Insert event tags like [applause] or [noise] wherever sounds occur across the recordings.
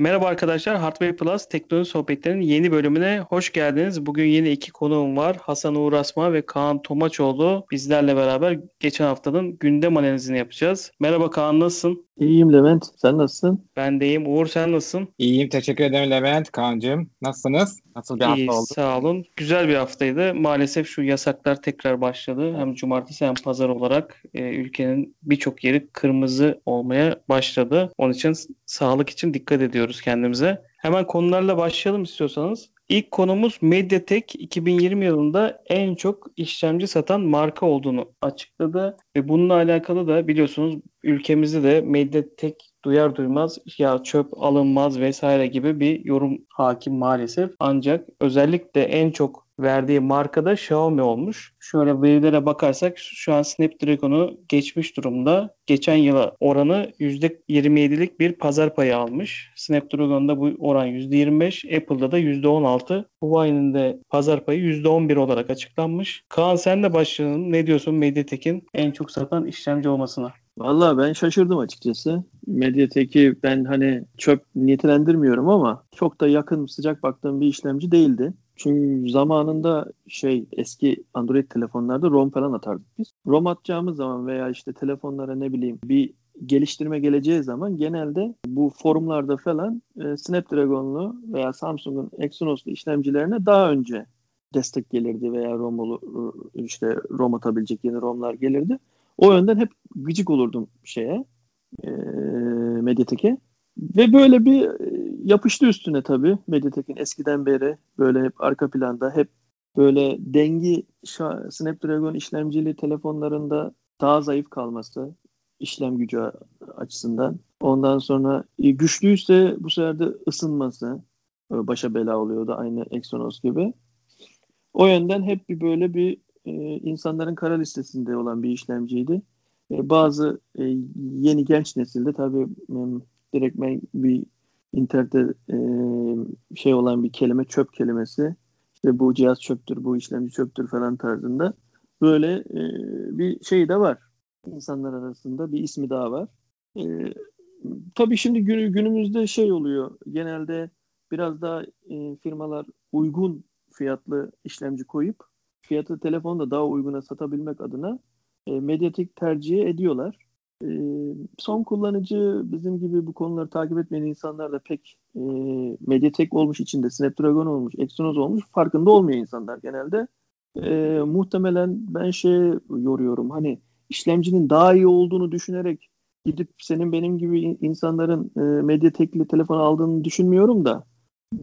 Merhaba arkadaşlar, Hardware Plus teknoloji sohbetlerinin yeni bölümüne hoş geldiniz. Bugün yeni iki konuğum var. Hasan Uğur Asma ve Kaan Tomaçoğlu bizlerle beraber geçen haftanın gündem analizini yapacağız. Merhaba Kaan, nasılsın? İyiyim Levent. Sen nasılsın? Ben de iyiyim. Uğur sen nasılsın? İyiyim. Teşekkür ederim Levent. Kaan'cığım. Nasılsınız? Nasıl bir İyi, hafta oldu? sağ olun. Güzel bir haftaydı. Maalesef şu yasaklar tekrar başladı. Hem cumartesi hem pazar olarak e, ülkenin birçok yeri kırmızı olmaya başladı. Onun için sağlık için dikkat ediyoruz kendimize. Hemen konularla başlayalım istiyorsanız. İlk konumuz Mediatek 2020 yılında en çok işlemci satan marka olduğunu açıkladı. Ve bununla alakalı da biliyorsunuz ülkemizde de Mediatek duyar duymaz ya çöp alınmaz vesaire gibi bir yorum hakim maalesef. Ancak özellikle en çok verdiği markada Xiaomi olmuş. Şöyle verilere bakarsak şu an Snapdragon'u geçmiş durumda. Geçen yıla oranı %27'lik bir pazar payı almış. Snapdragon'da bu oran %25, Apple'da da %16. Huawei'nin de pazar payı %11 olarak açıklanmış. Kaan sen de başlayalım. Ne diyorsun Mediatek'in en çok satan işlemci olmasına? Valla ben şaşırdım açıkçası. Mediatek'i ben hani çöp nitelendirmiyorum ama çok da yakın sıcak baktığım bir işlemci değildi. Çünkü zamanında şey eski Android telefonlarda ROM falan atardık biz. ROM atacağımız zaman veya işte telefonlara ne bileyim bir geliştirme geleceği zaman genelde bu forumlarda falan e, Snapdragon'lu veya Samsung'un Exynos'lu işlemcilerine daha önce destek gelirdi veya ROM'lu işte ROM atabilecek yeni ROM'lar gelirdi. O yönden hep gıcık olurdum şeye e, Mediatek'e. Ve böyle bir e, yapıştı üstüne tabii Mediatek'in eskiden beri böyle hep arka planda hep böyle dengi Snapdragon işlemcili telefonlarında daha zayıf kalması işlem gücü açısından. Ondan sonra e, güçlüyse bu sefer de ısınması e, başa bela oluyordu aynı Exynos gibi. O yönden hep bir böyle bir insanların kara listesinde olan bir işlemciydi. Bazı yeni genç nesilde tabii e, direktmen bir internette e, şey olan bir kelime çöp kelimesi. İşte bu cihaz çöptür, bu işlemci çöptür falan tarzında. Böyle e, bir şey de var. İnsanlar arasında bir ismi daha var. E, tabii şimdi günü, günümüzde şey oluyor. Genelde biraz daha e, firmalar uygun fiyatlı işlemci koyup fiyatı telefonda daha uyguna satabilmek adına e, Mediatek tercih ediyorlar. E, son kullanıcı bizim gibi bu konuları takip etmeyen insanlar da pek e, Mediatek olmuş içinde Snapdragon olmuş, Exynos olmuş farkında olmuyor insanlar genelde. E, muhtemelen ben şey yoruyorum hani işlemcinin daha iyi olduğunu düşünerek gidip senin benim gibi insanların e, Mediatek'li telefon aldığını düşünmüyorum da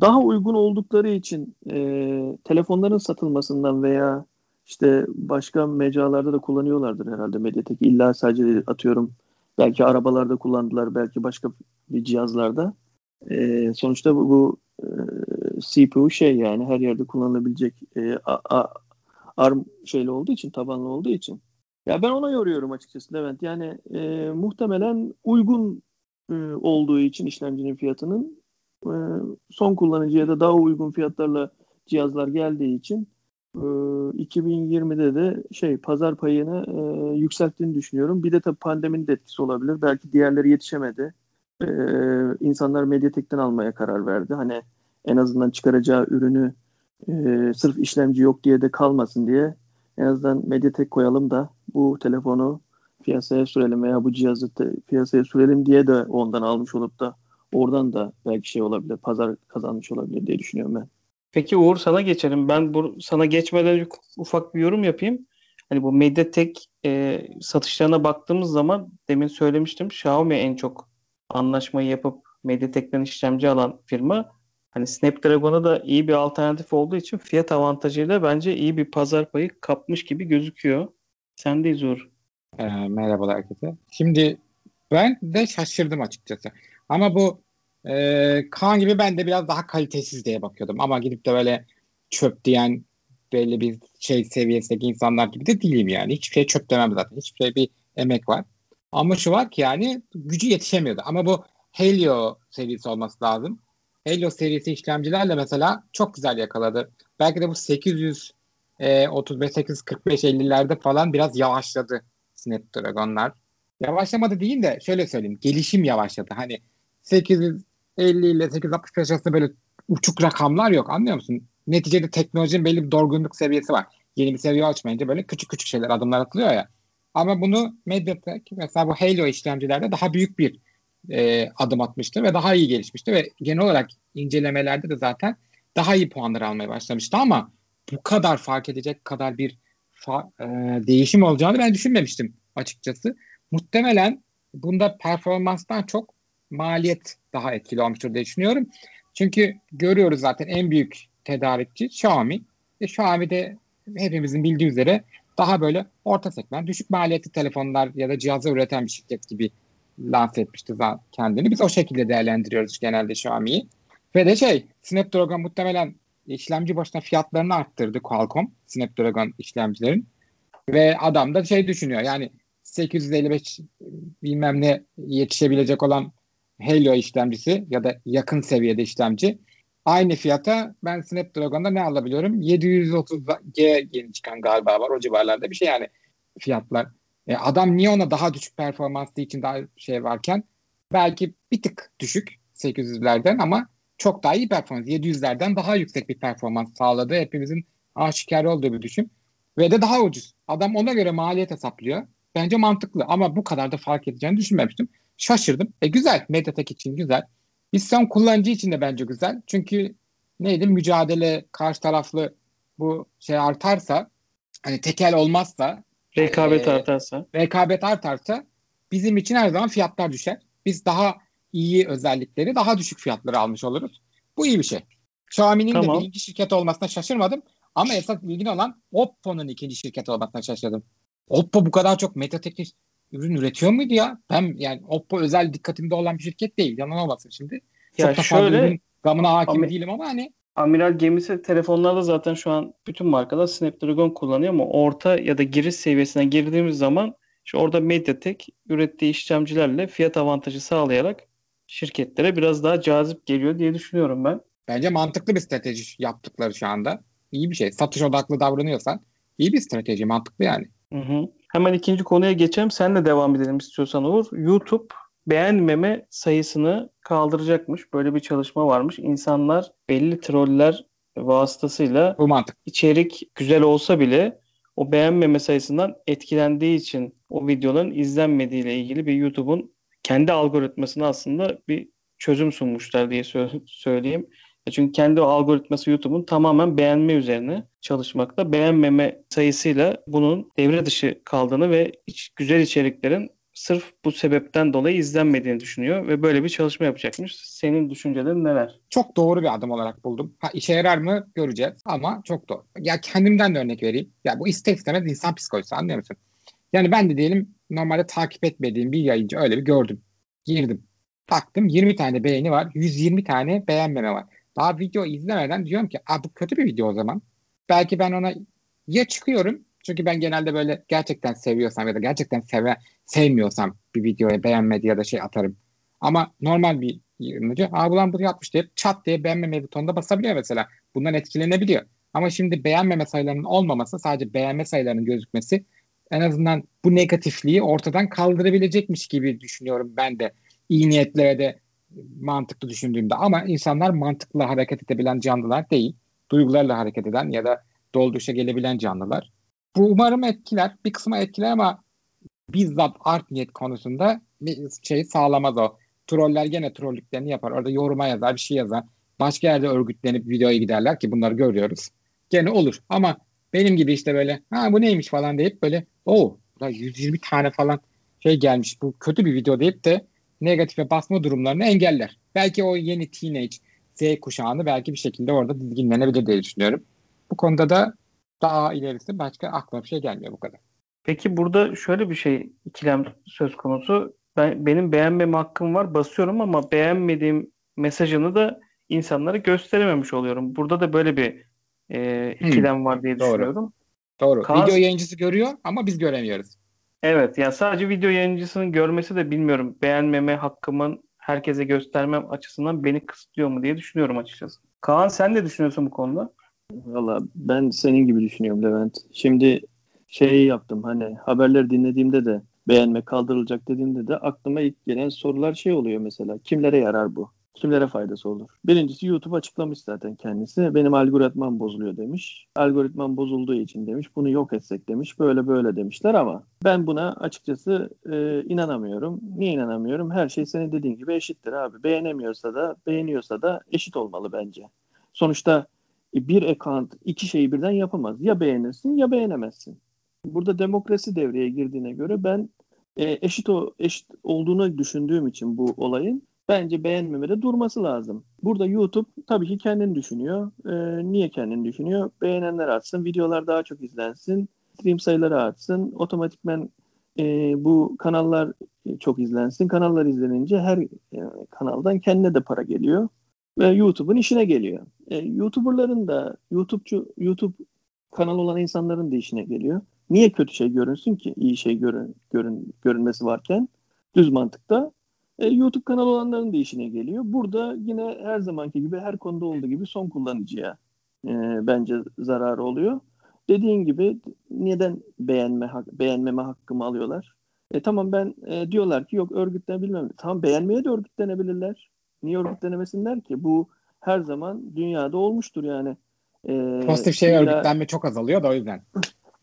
daha uygun oldukları için e, telefonların satılmasından veya işte başka mecralarda da kullanıyorlardır herhalde Mediatek. İlla sadece atıyorum belki arabalarda kullandılar, belki başka bir cihazlarda. E, sonuçta bu, bu e, CPU şey yani her yerde kullanılabilecek e, a, a, ARM şeyli olduğu için, tabanlı olduğu için. Ya ben ona yoruyorum açıkçası Levent. Yani e, muhtemelen uygun e, olduğu için işlemcinin fiyatının e, son kullanıcıya da daha uygun fiyatlarla cihazlar geldiği için 2020'de de şey pazar payını e, yükselttiğini düşünüyorum. Bir de tabii pandeminin de etkisi olabilir. Belki diğerleri yetişemedi. E, insanlar Mediatek'ten almaya karar verdi. Hani en azından çıkaracağı ürünü e, sırf işlemci yok diye de kalmasın diye en azından Mediatek koyalım da bu telefonu piyasaya sürelim veya bu cihazı piyasaya sürelim diye de ondan almış olup da oradan da belki şey olabilir, pazar kazanmış olabilir diye düşünüyorum ben. Peki Uğur sana geçelim. Ben bu sana geçmeden bir, ufak bir yorum yapayım. Hani bu Mediatek e, satışlarına baktığımız zaman demin söylemiştim Xiaomi en çok anlaşmayı yapıp Mediatek'ten işlemci alan firma. Hani Snapdragon'a da iyi bir alternatif olduğu için fiyat avantajıyla bence iyi bir pazar payı kapmış gibi gözüküyor. Sendeyiz Uğur. E, merhabalar herkese. Şimdi ben de şaşırdım açıkçası. Ama bu e, Kaan gibi ben de biraz daha kalitesiz diye bakıyordum. Ama gidip de böyle çöp diyen belli bir şey seviyesindeki insanlar gibi de değilim yani. Hiçbir şey çöp demem zaten. Hiçbir şey bir emek var. Ama şu var ki yani gücü yetişemiyordu. Ama bu Helio serisi olması lazım. Helio serisi işlemcilerle mesela çok güzel yakaladı. Belki de bu 800 e, 35 845 50'lerde falan biraz yavaşladı Snapdragon'lar. Yavaşlamadı değil de şöyle söyleyeyim. Gelişim yavaşladı. Hani 800 50 ile 865 arasında böyle uçuk rakamlar yok anlıyor musun? Neticede teknolojinin belli bir dorgunluk seviyesi var. Yeni bir seviye açmayınca böyle küçük küçük şeyler adımlar atılıyor ya. Ama bunu Mediatek mesela bu Halo işlemcilerde daha büyük bir e, adım atmıştı ve daha iyi gelişmişti ve genel olarak incelemelerde de zaten daha iyi puanlar almaya başlamıştı ama bu kadar fark edecek kadar bir fa- e, değişim olacağını ben düşünmemiştim açıkçası. Muhtemelen bunda performanstan çok maliyet daha etkili olmuştur diye düşünüyorum. Çünkü görüyoruz zaten en büyük tedarikçi Xiaomi. E, Xiaomi de hepimizin bildiği üzere daha böyle orta segment, düşük maliyetli telefonlar ya da cihazı üreten bir şirket gibi lanse etmişti kendini. Biz o şekilde değerlendiriyoruz genelde Xiaomi'yi. Ve de şey, Snapdragon muhtemelen işlemci başına fiyatlarını arttırdı Qualcomm, Snapdragon işlemcilerin. Ve adam da şey düşünüyor yani 855 bilmem ne yetişebilecek olan Helio işlemcisi ya da yakın seviyede işlemci aynı fiyata ben Snapdragon'da ne alabiliyorum? 730G yeni çıkan galiba var. O civarlarda bir şey yani fiyatlar. E adam niye ona daha düşük performanslı için daha şey varken belki bir tık düşük 800'lerden ama çok daha iyi performans. 700'lerden daha yüksek bir performans sağladı. Hepimizin aşikar olduğu bir düşün. Ve de daha ucuz. Adam ona göre maliyet hesaplıyor. Bence mantıklı ama bu kadar da fark edeceğini düşünmemiştim. Şaşırdım. E güzel. Mediatek için güzel. Biz son kullanıcı için de bence güzel. Çünkü neydi mücadele karşı taraflı bu şey artarsa hani tekel olmazsa Rekabet e, artarsa. rekabet artarsa bizim için her zaman fiyatlar düşer. Biz daha iyi özellikleri daha düşük fiyatları almış oluruz. Bu iyi bir şey. Xiaomi'nin Tamam. de birinci şirket olmasına şaşırmadım. Ama esas ilgin olan Oppo'nun ikinci şirket olmasına şaşırdım. Oppo bu kadar çok Metatek ürün üretiyor muydu ya? Ben yani Oppo özel dikkatimde olan bir şirket değil. Yalan olmasın şimdi. Çok Ya da fazla şöyle, ürün gamına hakim Ami- değilim ama hani Amiral gemisi telefonlarda zaten şu an bütün markalar Snapdragon kullanıyor ama orta ya da giriş seviyesine girdiğimiz zaman işte orada Mediatek ürettiği işlemcilerle fiyat avantajı sağlayarak şirketlere biraz daha cazip geliyor diye düşünüyorum ben. bence mantıklı bir strateji yaptıkları şu anda. İyi bir şey. Satış odaklı davranıyorsan iyi bir strateji. Mantıklı yani. Hı hı. Hemen ikinci konuya geçelim. Senle devam edelim istiyorsan Uğur. YouTube beğenmeme sayısını kaldıracakmış. Böyle bir çalışma varmış. İnsanlar belli troller vasıtasıyla Bu mantık. içerik güzel olsa bile o beğenmeme sayısından etkilendiği için o videoların izlenmediği ile ilgili bir YouTube'un kendi algoritmasına aslında bir çözüm sunmuşlar diye sö- söyleyeyim. E Çünkü kendi algoritması YouTube'un tamamen beğenme üzerine çalışmakta. Beğenmeme sayısıyla bunun devre dışı kaldığını ve iç- güzel içeriklerin sırf bu sebepten dolayı izlenmediğini düşünüyor ve böyle bir çalışma yapacakmış. Senin düşüncelerin neler? Çok doğru bir adım olarak buldum. Ha işe yarar mı göreceğiz ama çok doğru. Ya kendimden de örnek vereyim. Ya bu ister istemez insan psikolojisi anlıyor musun? Yani ben de diyelim normalde takip etmediğim bir yayıncı öyle bir gördüm. Girdim. Baktım 20 tane beğeni var. 120 tane beğenmeme var. Daha video izlemeden diyorum ki bu kötü bir video o zaman. Belki ben ona ya çıkıyorum çünkü ben genelde böyle gerçekten seviyorsam ya da gerçekten seve, sevmiyorsam bir videoya beğenmedi ya da şey atarım. Ama normal bir yayıncı aa ulan bunu yapmış diye çat diye beğenmeme butonuna basabiliyor mesela. Bundan etkilenebiliyor. Ama şimdi beğenmeme sayılarının olmaması sadece beğenme sayılarının gözükmesi en azından bu negatifliği ortadan kaldırabilecekmiş gibi düşünüyorum ben de. iyi niyetlere de mantıklı düşündüğümde ama insanlar mantıklı hareket edebilen canlılar değil. Duygularla hareket eden ya da dolduruşa gelebilen canlılar. Bu umarım etkiler. Bir kısmı etkiler ama bizzat art niyet konusunda bir şey sağlamaz o. Troller gene trollüklerini yapar. Orada yoruma yazar, bir şey yazar. Başka yerde örgütlenip videoya giderler ki bunları görüyoruz. Gene olur. Ama benim gibi işte böyle ha bu neymiş falan deyip böyle o 120 tane falan şey gelmiş bu kötü bir video deyip de negatife basma durumlarını engeller. Belki o yeni teenage Z kuşağını belki bir şekilde orada dizginlenebilir diye düşünüyorum. Bu konuda da daha ilerisi başka aklıma bir şey gelmiyor bu kadar. Peki burada şöyle bir şey ikilem söz konusu. Ben benim beğenmeme hakkım var, basıyorum ama beğenmediğim mesajını da insanlara gösterememiş oluyorum. Burada da böyle bir e, ikilem var diye doğru. düşünüyorum. Doğru. Kaan- Video yayıncısı görüyor ama biz göremiyoruz. Evet, yani sadece video yayıncısının görmesi de bilmiyorum. Beğenmeme hakkımın herkese göstermem açısından beni kısıtlıyor mu diye düşünüyorum açıkçası. Kaan sen ne düşünüyorsun bu konuda? Valla ben senin gibi düşünüyorum Levent. Şimdi şey yaptım hani haberleri dinlediğimde de beğenme kaldırılacak dediğimde de aklıma ilk gelen sorular şey oluyor mesela. Kimlere yarar bu? Kimlere faydası olur? Birincisi YouTube açıklamış zaten kendisi. Benim algoritmam bozuluyor demiş. Algoritmam bozulduğu için demiş. Bunu yok etsek demiş. Böyle böyle demişler ama ben buna açıkçası e, inanamıyorum. Niye inanamıyorum? Her şey senin dediğin gibi eşittir abi. Beğenemiyorsa da beğeniyorsa da eşit olmalı bence. Sonuçta bir account iki şeyi birden yapamaz. Ya beğenirsin ya beğenemezsin. Burada demokrasi devreye girdiğine göre ben e, eşit o eşit olduğunu düşündüğüm için bu olayın bence beğenmemede durması lazım. Burada YouTube tabii ki kendini düşünüyor. E, niye kendini düşünüyor? Beğenenler artsın, videolar daha çok izlensin, stream sayıları artsın, otomatikmen e, bu kanallar çok izlensin. Kanallar izlenince her e, kanaldan kendine de para geliyor ve YouTube'un işine geliyor. E, YouTuber'ların da YouTube'cu YouTube kanal olan insanların da işine geliyor. Niye kötü şey görünsün ki iyi şey görün, görün görünmesi varken düz mantıkta e, YouTube kanalı olanların da işine geliyor. Burada yine her zamanki gibi her konuda olduğu gibi son kullanıcıya e, bence zararı oluyor. Dediğin gibi neden beğenme hak, beğenmeme hakkımı alıyorlar? E, tamam ben e, diyorlar ki yok örgütlen bilmem. Tamam beğenmeye de örgütlenebilirler. Niye örgütlenemesinler ki? Bu her zaman dünyada olmuştur yani. E, Pozitif şey illa... örgütlenme çok azalıyor da o yüzden.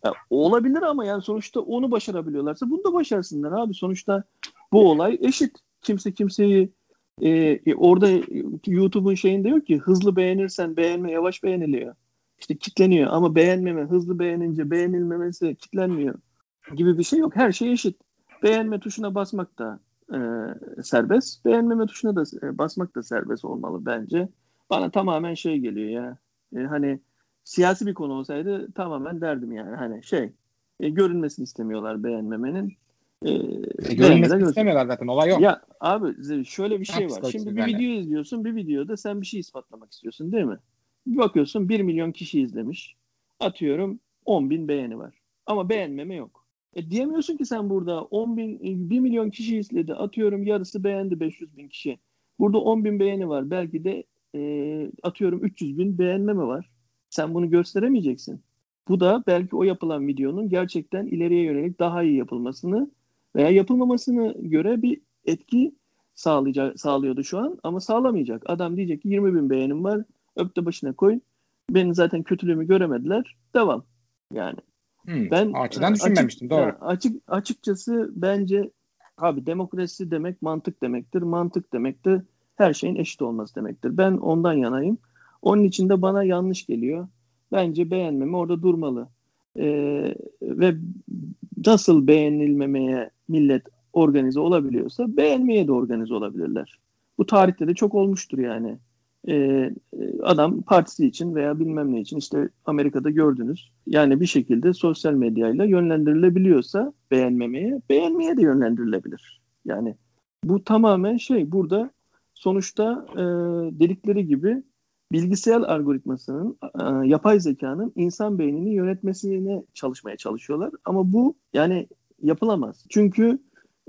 Ya, olabilir ama yani sonuçta onu başarabiliyorlarsa bunu da başarsınlar abi. Sonuçta bu olay eşit. Kimse kimseyi e, e, orada YouTube'un şeyinde yok ki hızlı beğenirsen beğenme yavaş beğeniliyor. İşte kitleniyor ama beğenmeme hızlı beğenince beğenilmemesi kitlenmiyor gibi bir şey yok. Her şey eşit. Beğenme tuşuna basmak da e, serbest. Beğenmeme tuşuna da e, basmak da serbest olmalı bence. Bana tamamen şey geliyor ya. E, hani siyasi bir konu olsaydı tamamen derdim yani. Hani şey e, görünmesini istemiyorlar beğenmemenin. E, e, görünmesini istemiyorlar zaten olay yok. Ya abi şöyle bir şey var. Şimdi bir yani. video izliyorsun bir videoda sen bir şey ispatlamak istiyorsun değil mi? Bir bakıyorsun 1 milyon kişi izlemiş. Atıyorum 10 bin beğeni var. Ama beğenmeme yok. E diyemiyorsun ki sen burada 10 bin, 1 milyon kişi izledi. Atıyorum yarısı beğendi 500 bin kişi. Burada 10 bin beğeni var. Belki de e, atıyorum 300 bin beğenme mi var? Sen bunu gösteremeyeceksin. Bu da belki o yapılan videonun gerçekten ileriye yönelik daha iyi yapılmasını veya yapılmamasını göre bir etki sağlayacak, sağlıyordu şu an ama sağlamayacak. Adam diyecek ki 20 bin beğenim var öp de başına koy. Benim zaten kötülüğümü göremediler. Devam. Yani. Hmm, ben açıdan e, düşünmemiştim. Açık, doğru. Açık, açıkçası bence abi demokrasi demek mantık demektir. Mantık demek de her şeyin eşit olması demektir. Ben ondan yanayım. Onun için de bana yanlış geliyor. Bence beğenmeme orada durmalı. Ee, ve nasıl beğenilmemeye millet organize olabiliyorsa beğenmeye de organize olabilirler. Bu tarihte de çok olmuştur yani. Ee, adam partisi için veya bilmem ne için işte Amerika'da gördünüz. Yani bir şekilde sosyal medyayla yönlendirilebiliyorsa beğenmemeye, beğenmeye de yönlendirilebilir. Yani bu tamamen şey burada sonuçta e, dedikleri gibi bilgisayar algoritmasının, e, yapay zekanın insan beynini yönetmesine çalışmaya çalışıyorlar. Ama bu yani yapılamaz. Çünkü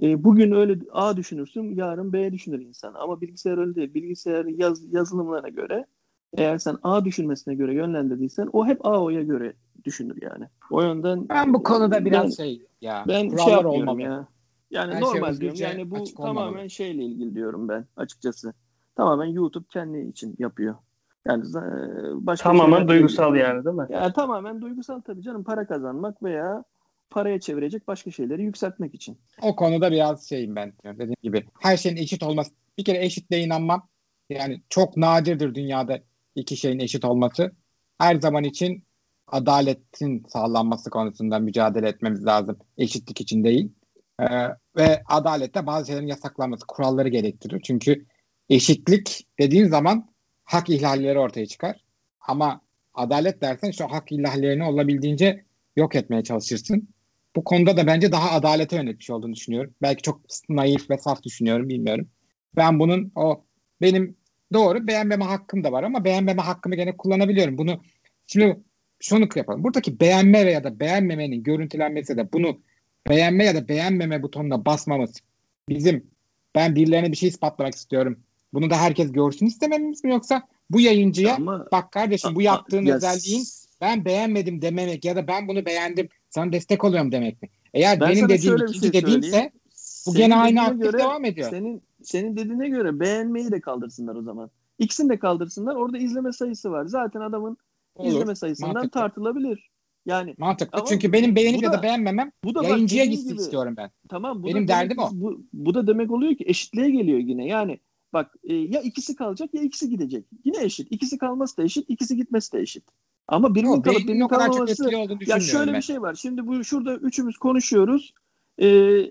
e, bugün öyle A düşünürsün, yarın B düşünür insan. Ama bilgisayar öyle değil. Bilgisayar yaz, yazılımlarına göre eğer sen A düşünmesine göre yönlendirdiysen o hep A O'ya göre düşünür yani. O yönden ben bu konuda biraz ben, şey ya ben şey yapmıyorum ya. Yani Her şey normal şey diyorum. Yani bu tamamen olmalı. şeyle ilgili diyorum ben açıkçası. Tamamen YouTube kendi için yapıyor. Yani başka tamamen duygusal değil. yani değil mi? Yani tamamen duygusal tabii canım para kazanmak veya paraya çevirecek başka şeyleri yükseltmek için. O konuda biraz şeyim ben dediğim gibi. Her şeyin eşit olması. Bir kere eşitle inanmam. Yani çok nadirdir dünyada iki şeyin eşit olması. Her zaman için adaletin sağlanması konusunda mücadele etmemiz lazım. Eşitlik için değil. Ee, ve adalette bazı şeylerin yasaklanması, kuralları gerektirir. Çünkü eşitlik dediğin zaman hak ihlalleri ortaya çıkar. Ama adalet dersen şu hak ihlallerini olabildiğince yok etmeye çalışırsın. Bu konuda da bence daha adalete yönetmiş olduğunu düşünüyorum. Belki çok naif ve saf düşünüyorum bilmiyorum. Ben bunun o benim doğru beğenmeme hakkım da var ama beğenmeme hakkımı gene kullanabiliyorum. Bunu şimdi şunu yapalım. Buradaki beğenme veya da beğenmemenin görüntülenmesi de bunu beğenme ya da beğenmeme butonuna basmamız bizim ben birilerine bir şey ispatlamak istiyorum. Bunu da herkes görsün istememiz mi yoksa bu yayıncıya ama, bak kardeşim bu yaptığın ya, özelliğin ben beğenmedim dememek ya da ben bunu beğendim sana destek oluyorum demek mi? Eğer ben benim dediğim ikinci şey dediğimse bu gene aynı aktif devam ediyor. Senin senin dediğine göre beğenmeyi de kaldırsınlar o zaman. İkisini de kaldırsınlar. Orada izleme sayısı var. Zaten adamın Olur. izleme sayısından Mantıklı. tartılabilir. Yani Mantıklı. Çünkü benim beğenip ya da- da beğenmemem bu da yayıncıya gitsin gibi- istiyorum ben. Tamam bu Benim da demek, derdim o. Bu, bu da demek oluyor ki eşitliğe geliyor yine. Yani bak e, ya ikisi kalacak ya ikisi gidecek. Yine eşit. İkisi kalması da eşit, ikisi gitmesi de eşit. Ama birinin kalıp birinin kalmaması ya şöyle ben. bir şey var. Şimdi bu şurada üçümüz konuşuyoruz. E,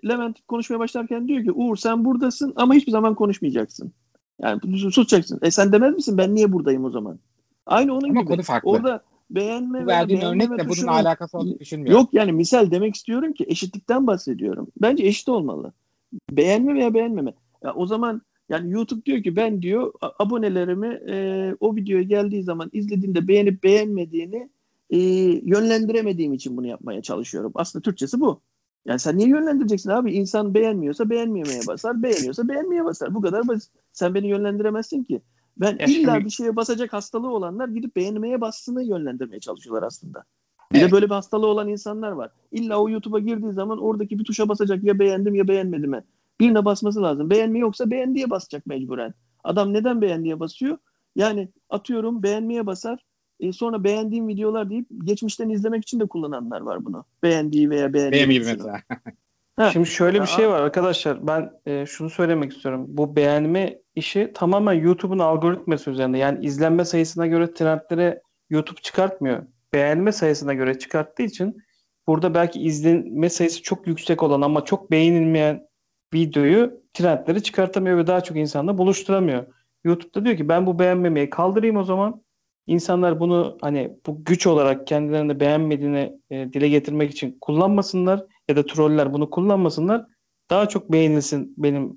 Levent konuşmaya başlarken diyor ki Uğur sen buradasın ama hiçbir zaman konuşmayacaksın. Yani susacaksın. E sen demez misin ben niye buradayım o zaman? Aynı onun Ama gibi. konu farklı. Orada beğenme Bu verdiğin beğenmeme örnekle bunun alakası olduğunu düşünmüyorum. Yok yani misal demek istiyorum ki eşitlikten bahsediyorum. Bence eşit olmalı. Beğenme veya beğenmeme. Ya o zaman yani YouTube diyor ki ben diyor abonelerimi e, o videoya geldiği zaman izlediğinde beğenip beğenmediğini e, yönlendiremediğim için bunu yapmaya çalışıyorum. Aslında Türkçesi bu. Yani sen niye yönlendireceksin abi? İnsan beğenmiyorsa beğenmemeye basar, beğeniyorsa beğenmeye basar. Bu kadar basit. Sen beni yönlendiremezsin ki. Ben Ya illa şimdi- bir şeye basacak hastalığı olanlar gidip beğenmeye bastığını yönlendirmeye çalışıyorlar aslında. Bir Evet. de böyle bir hastalığı olan insanlar var. İlla o YouTube'a girdiği zaman oradaki bir tuşa basacak ya beğendim ya beğenmedim mi? Birine basması lazım. Beğenme yoksa beğendiye basacak mecburen. Adam neden beğendiye basıyor? Yani atıyorum beğenmeye basar. e, sonra beğendiğim videolar deyip geçmişten izlemek için de kullananlar var bunu. Beğendiği veya beğendiği Benim gibi mesela. [laughs] Ha. Şimdi şöyle bir şey var arkadaşlar. Ben e, şunu söylemek istiyorum. Bu beğenme işi tamamen YouTube'un algoritması üzerinde. Yani izlenme sayısına göre trendlere YouTube çıkartmıyor. Beğenme sayısına göre çıkarttığı için burada belki izlenme sayısı çok yüksek olan ama çok beğenilmeyen videoyu trendleri çıkartamıyor ve daha çok insanla buluşturamıyor. YouTube'da diyor ki ben bu beğenmemeyi kaldırayım o zaman. İnsanlar bunu hani bu güç olarak kendilerine beğenmediğini e, dile getirmek için kullanmasınlar ya da troller bunu kullanmasınlar. Daha çok beğenilsin benim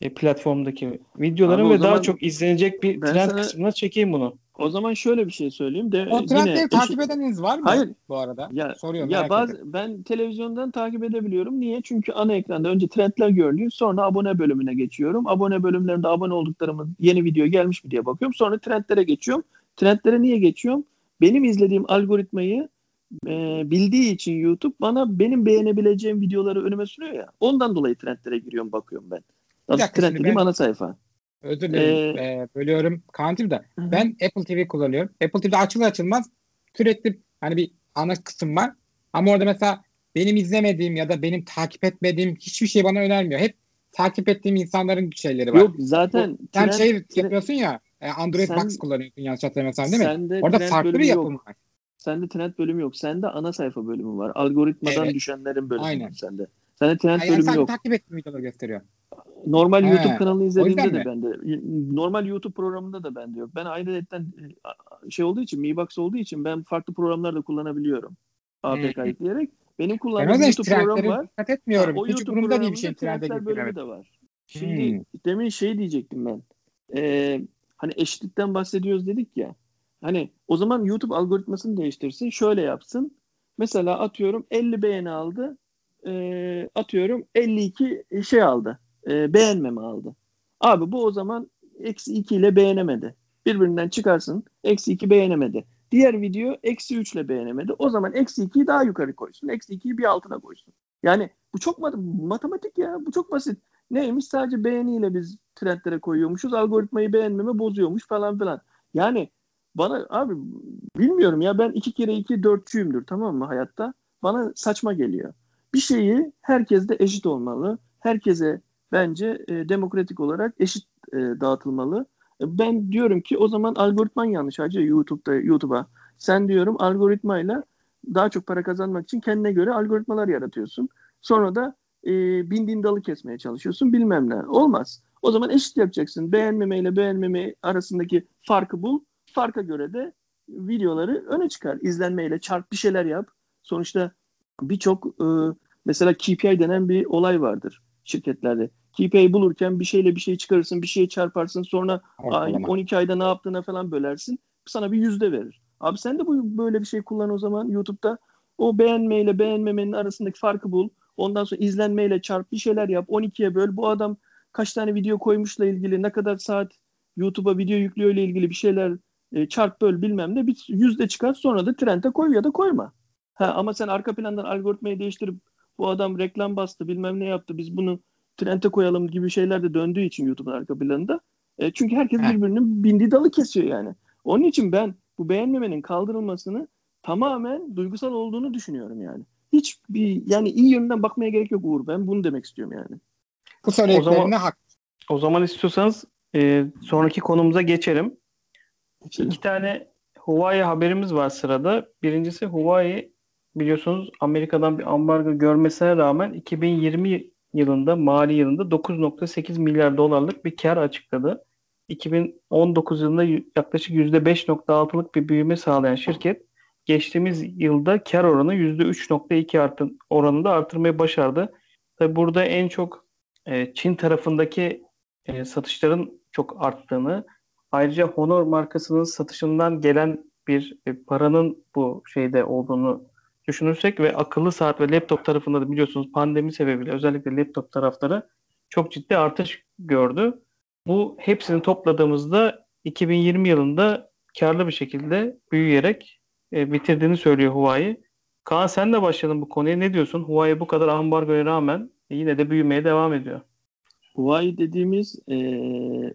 e, platformdaki videolarım Abi ve daha çok izlenecek bir trend sana- kısmına çekeyim bunu. O zaman şöyle bir şey söyleyeyim de O yine trendleri eşit- takip edeniniz var mı Hayır. bu arada? Ya, Soruyorum ya bazı ben televizyondan takip edebiliyorum. Niye? Çünkü ana ekranda önce trendler görülüyor. Sonra abone bölümüne geçiyorum. Abone bölümlerinde abone olduklarımın yeni video gelmiş mi diye bakıyorum. Sonra trendlere geçiyorum. Trendlere niye geçiyorum? Benim izlediğim algoritmayı e, bildiği için YouTube bana benim beğenebileceğim videoları önüme sürüyor ya. Ondan dolayı trendlere giriyorum bakıyorum ben. Nasıl trend dediğim ben- ana sayfa. Özür dilerim. Ee, Ee, bölüyorum. Kaan'cığım da. Hı. Ben Apple TV kullanıyorum. Apple TV'de açılır açılmaz sürekli hani bir ana kısım var. Ama orada mesela benim izlemediğim ya da benim takip etmediğim hiçbir şey bana önermiyor. Hep takip ettiğim insanların şeyleri var. Yok zaten Sen trend- şey yapıyorsun ya e, Android Sen- Box kullanıyorsun yanlış hatırlamıyorsam değil mi? sende Orada farklı bir yapım yok. var. Sende trend bölümü yok. Sende ana sayfa bölümü var. Algoritmadan Evet. düşenlerin bölümü Aynen. var sende. Sende trend Yani bölümü sen yok. takip ettiğin videoları gösteriyor. Normal He, YouTube kanalını izlediğimde de mi? bende. Normal YouTube programında da bende yok. Ben ayrıyetten e, şey olduğu için, Mi Box olduğu için ben farklı programlar da kullanabiliyorum. APK yükleyerek. Benim Ben kullandığım hiç YouTube programı var. dikkat etmiyorum. Ha, o Hiç YouTube umurumda değil bir programında şey trende bölümü Evet. de var. Şimdi Hmm. demin şey diyecektim ben. Ee, hani eşitlikten bahsediyoruz dedik ya. Hani o zaman YouTube algoritmasını değiştirsin. Şöyle yapsın. Mesela atıyorum 50 beğeni aldı. Ee, atıyorum 52 şey aldı. Ee, beğenmeme aldı. Abi bu o zaman eksi 2 ile beğenemedi. Birbirinden çıkarsın. Eksi 2 beğenemedi. Diğer video eksi 3 ile beğenemedi. O zaman eksi 2'yi daha yukarı koysun. Eksi 2'yi bir altına koysun. Yani bu çok mat- matematik ya. Bu çok basit. Neymiş? Sadece beğeniyle biz trendlere koyuyormuşuz. Algoritmayı beğenmeme bozuyormuş falan filan. Yani bana abi bilmiyorum ya ben iki kere iki dörtçüyümdür tamam mı hayatta? Bana saçma geliyor. Bir şeyi herkes eşit olmalı. Herkese bence e, demokratik olarak eşit e, dağıtılmalı. E, ben diyorum ki o zaman algoritman yanlış hacı YouTube'da YouTube'a. Sen diyorum algoritmayla daha çok para kazanmak için kendine göre algoritmalar yaratıyorsun. Sonra da e, bindiğin dalı kesmeye çalışıyorsun bilmem ne. Olmaz. O zaman eşit yapacaksın. Beğenmeme ile beğenmeme arasındaki farkı bul. Farka göre de videoları öne çıkar. İzlenmeyle çarp bir şeyler yap. Sonuçta birçok e, mesela KPI denen bir olay vardır şirketlerde. KPI bulurken bir şeyle bir şey çıkarırsın, bir şeye çarparsın. Sonra Ortalama. 12 ayda ne yaptığına falan bölersin. Sana bir yüzde verir. Abi sen de bu böyle bir şey kullan o zaman YouTube'da. O beğenmeyle beğenmemenin arasındaki farkı bul. Ondan sonra izlenmeyle çarp bir şeyler yap. 12'ye böl. Bu adam kaç tane video koymuşla ilgili ne kadar saat YouTube'a video yüklüyor ile ilgili bir şeyler e, çarp böl bilmem ne bir yüzde çıkar sonra da trende koy ya da koyma. Ha, ama sen arka plandan algoritmayı değiştirip bu adam reklam bastı bilmem ne yaptı biz bunu trende koyalım gibi şeyler de döndüğü için YouTube'un arka planında. E, çünkü herkes Heh. birbirinin bindiği dalı kesiyor yani. Onun için ben bu beğenmemenin kaldırılmasını tamamen duygusal olduğunu düşünüyorum yani. Hiç bir yani iyi yönünden bakmaya gerek yok Uğur. Ben bunu demek istiyorum yani. Bu söylediklerine hak. O zaman istiyorsanız e, sonraki konumuza geçelim. İki tane Huawei haberimiz var sırada. Birincisi Huawei biliyorsunuz Amerika'dan bir ambargo görmesine rağmen 2020 yılında mali yılında 9.8 milyar dolarlık bir kar açıkladı. 2019 yılında yaklaşık %5.6'lık bir büyüme sağlayan şirket geçtiğimiz yılda kar oranı %3.2 artın, oranında artırmayı başardı. Tabi burada en çok e, Çin tarafındaki e, satışların çok arttığını Ayrıca Honor markasının satışından gelen bir e, paranın bu şeyde olduğunu düşünürsek ve akıllı saat ve laptop tarafında da biliyorsunuz pandemi sebebiyle özellikle laptop tarafları çok ciddi artış gördü. Bu hepsini topladığımızda 2020 yılında karlı bir şekilde büyüyerek e, bitirdiğini söylüyor Huawei. Kaan sen de başladın bu konuya. Ne diyorsun? Huawei bu kadar ambargoya rağmen yine de büyümeye devam ediyor. Huawei dediğimiz e,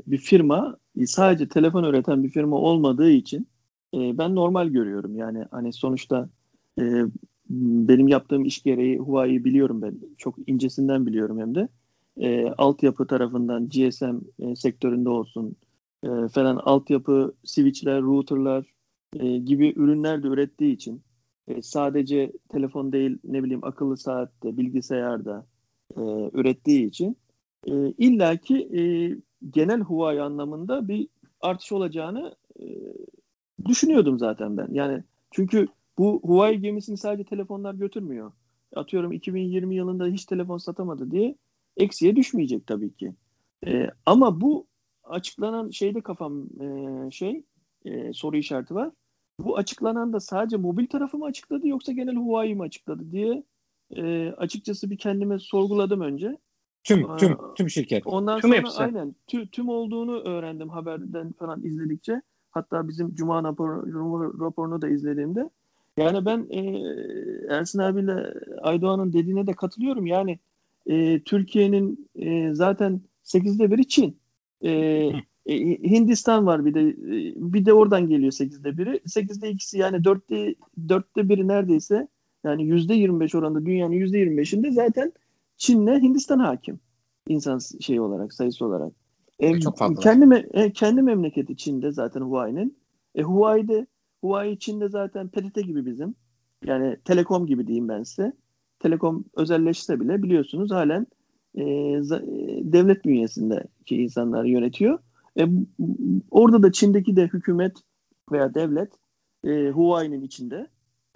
bir firma sadece telefon üreten bir firma olmadığı için e, ben normal görüyorum. Yani hani sonuçta e, benim yaptığım iş gereği Huawei'yi biliyorum ben. Çok incesinden biliyorum hem de. E, altyapı tarafından GSM e, sektöründe olsun e, falan altyapı, switchler, routerlar e, gibi ürünler de ürettiği için e, sadece telefon değil ne bileyim akıllı saatte, bilgisayarda e, ürettiği için e, illaki e, genel Huawei anlamında bir artış olacağını e, düşünüyordum zaten ben. Yani çünkü bu Huawei gemisini sadece telefonlar götürmüyor. Atıyorum 2020 yılında hiç telefon satamadı diye eksiye düşmeyecek tabii ki. E, ama bu açıklanan şeyde kafam e, şey e, soru işareti var. Bu açıklanan da sadece mobil tarafı mı açıkladı yoksa genel Huawei mi açıkladı diye e, açıkçası bir kendime sorguladım önce. Tüm tüm tüm şirket. Ondan Tüm sonra hepsi. aynen tü- tüm olduğunu öğrendim haberden falan izledikçe. Hatta bizim Cuma rapor- raporunu da izlediğimde. Yani ben e, Ersin abiyle Aydoğan'ın dediğine de katılıyorum. Yani e, Türkiye'nin e, zaten 8'de biri Çin. E, e, Hindistan var bir de e, bir de oradan geliyor 8'de biri. 8'de ikisi yani 4'te 4'te biri neredeyse yani %25 oranında dünyanın %25'inde zaten Çin'le Hindistan hakim insan şey olarak sayısı olarak. E, Çok fazla. kendi me- e, kendi memleketi Çin'de zaten Huawei'nin. E, Huawei'de Huawei Çin'de zaten PTT gibi bizim. Yani Telekom gibi diyeyim ben size. Telekom özelleşse bile biliyorsunuz halen e, e, devlet bünyesindeki insanlar yönetiyor. E, orada da Çin'deki de hükümet veya devlet e, Huawei'nin içinde.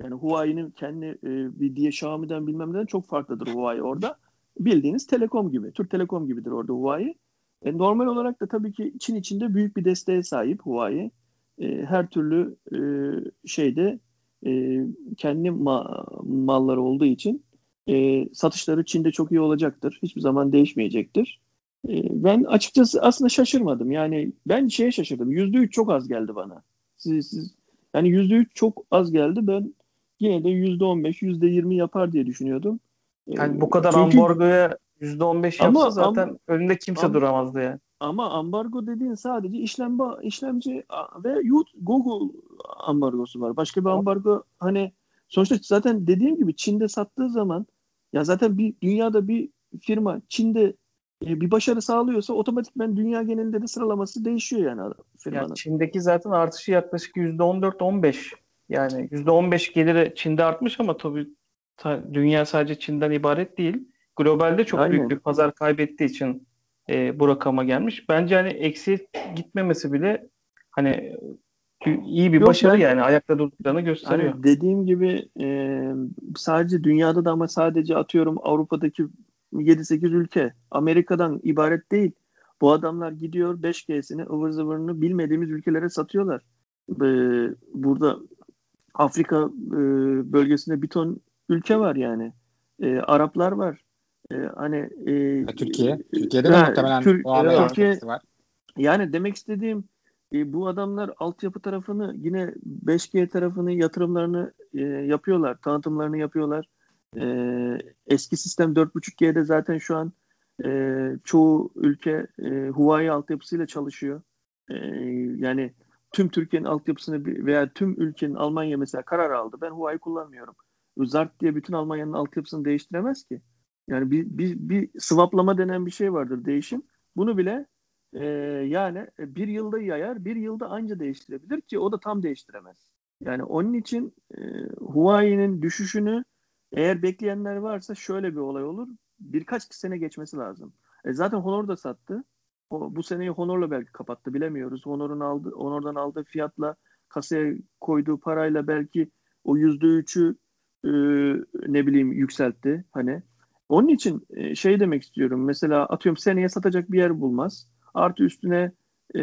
Yani Huawei'nin kendi e, bir diye Xiaomi'den bilmem neden çok farklıdır Huawei orada. Bildiğiniz Telekom gibi, Türk Telekom gibidir orada Huawei. E, normal olarak da tabii ki Çin içinde büyük bir desteğe sahip Huawei. E, her türlü e, şeyde e, kendi ma- malları olduğu için e, satışları Çin'de çok iyi olacaktır. Hiçbir zaman değişmeyecektir. E, ben açıkçası aslında şaşırmadım. Yani ben şeye şaşırdım. Yüzde üç çok az geldi bana. Siz, siz, yani yüzde üç çok az geldi. Ben yine de yüzde on beş, yüzde yirmi yapar diye düşünüyordum. Yani bu kadar çünkü- ambargoya %15 yapsa Ama- zaten ama- önünde kimse ama- duramazdı yani. Ama ambargo dediğin sadece işlem işlemci a- ve YouTube, Google ambargosu var. Başka bir ambargo hani sonuçta zaten dediğim gibi Çin'de sattığı zaman ya zaten bir dünyada bir firma Çin'de e, bir başarı sağlıyorsa otomatikman dünya genelinde de sıralaması değişiyor yani firmanın. Yani Çin'deki zaten artışı yaklaşık %14-15. Yani %15 geliri Çin'de artmış ama tabii ta- dünya sadece Çin'den ibaret değil. Globalde çok Aynen. büyük bir pazar kaybettiği için e, bu rakama gelmiş. Bence hani eksi gitmemesi bile hani iyi bir Yok, başarı ben- yani ayakta durduklarını gösteriyor. Hani dediğim gibi e, sadece dünyada da ama sadece atıyorum Avrupa'daki 7-8 ülke Amerika'dan ibaret değil. Bu adamlar gidiyor 5G'sini ıvır zıvırını bilmediğimiz ülkelere satıyorlar. E, burada Afrika e, bölgesinde bir ton ülke var yani. E, Araplar var. E, hani e, Türkiye. Türkiye'de de muhtemelen Tür- o anlamda Türkiye- var. yani demek istediğim e, bu adamlar altyapı tarafını yine 5G tarafını yatırımlarını e, yapıyorlar, tanıtımlarını yapıyorlar. E, eski sistem 4.5G'de zaten şu an E, çoğu ülke e, Huawei altyapısıyla çalışıyor. E, yani tüm Türkiye'nin altyapısını veya tüm ülkenin Almanya mesela karar aldı. Ben Huawei kullanmıyorum. Zart diye bütün Almanya'nın altyapısını değiştiremez ki. Yani bir, bir, bir swaplama denen bir şey vardır değişim. Bunu bile e, yani bir yılda yayar, bir yılda anca değiştirebilir ki o da tam değiştiremez. Yani onun için e, Huawei'nin düşüşünü eğer bekleyenler varsa şöyle bir olay olur. Birkaç sene geçmesi lazım. E, zaten Honor da sattı. O, bu seneyi Honor'la belki kapattı bilemiyoruz. Honor'un aldı, Honor'dan aldığı fiyatla kasaya koyduğu parayla belki o yüzde üçü e, ne bileyim yükseltti. Hani onun için e, şey demek istiyorum. Mesela atıyorum seneye satacak bir yer bulmaz. Artı üstüne e,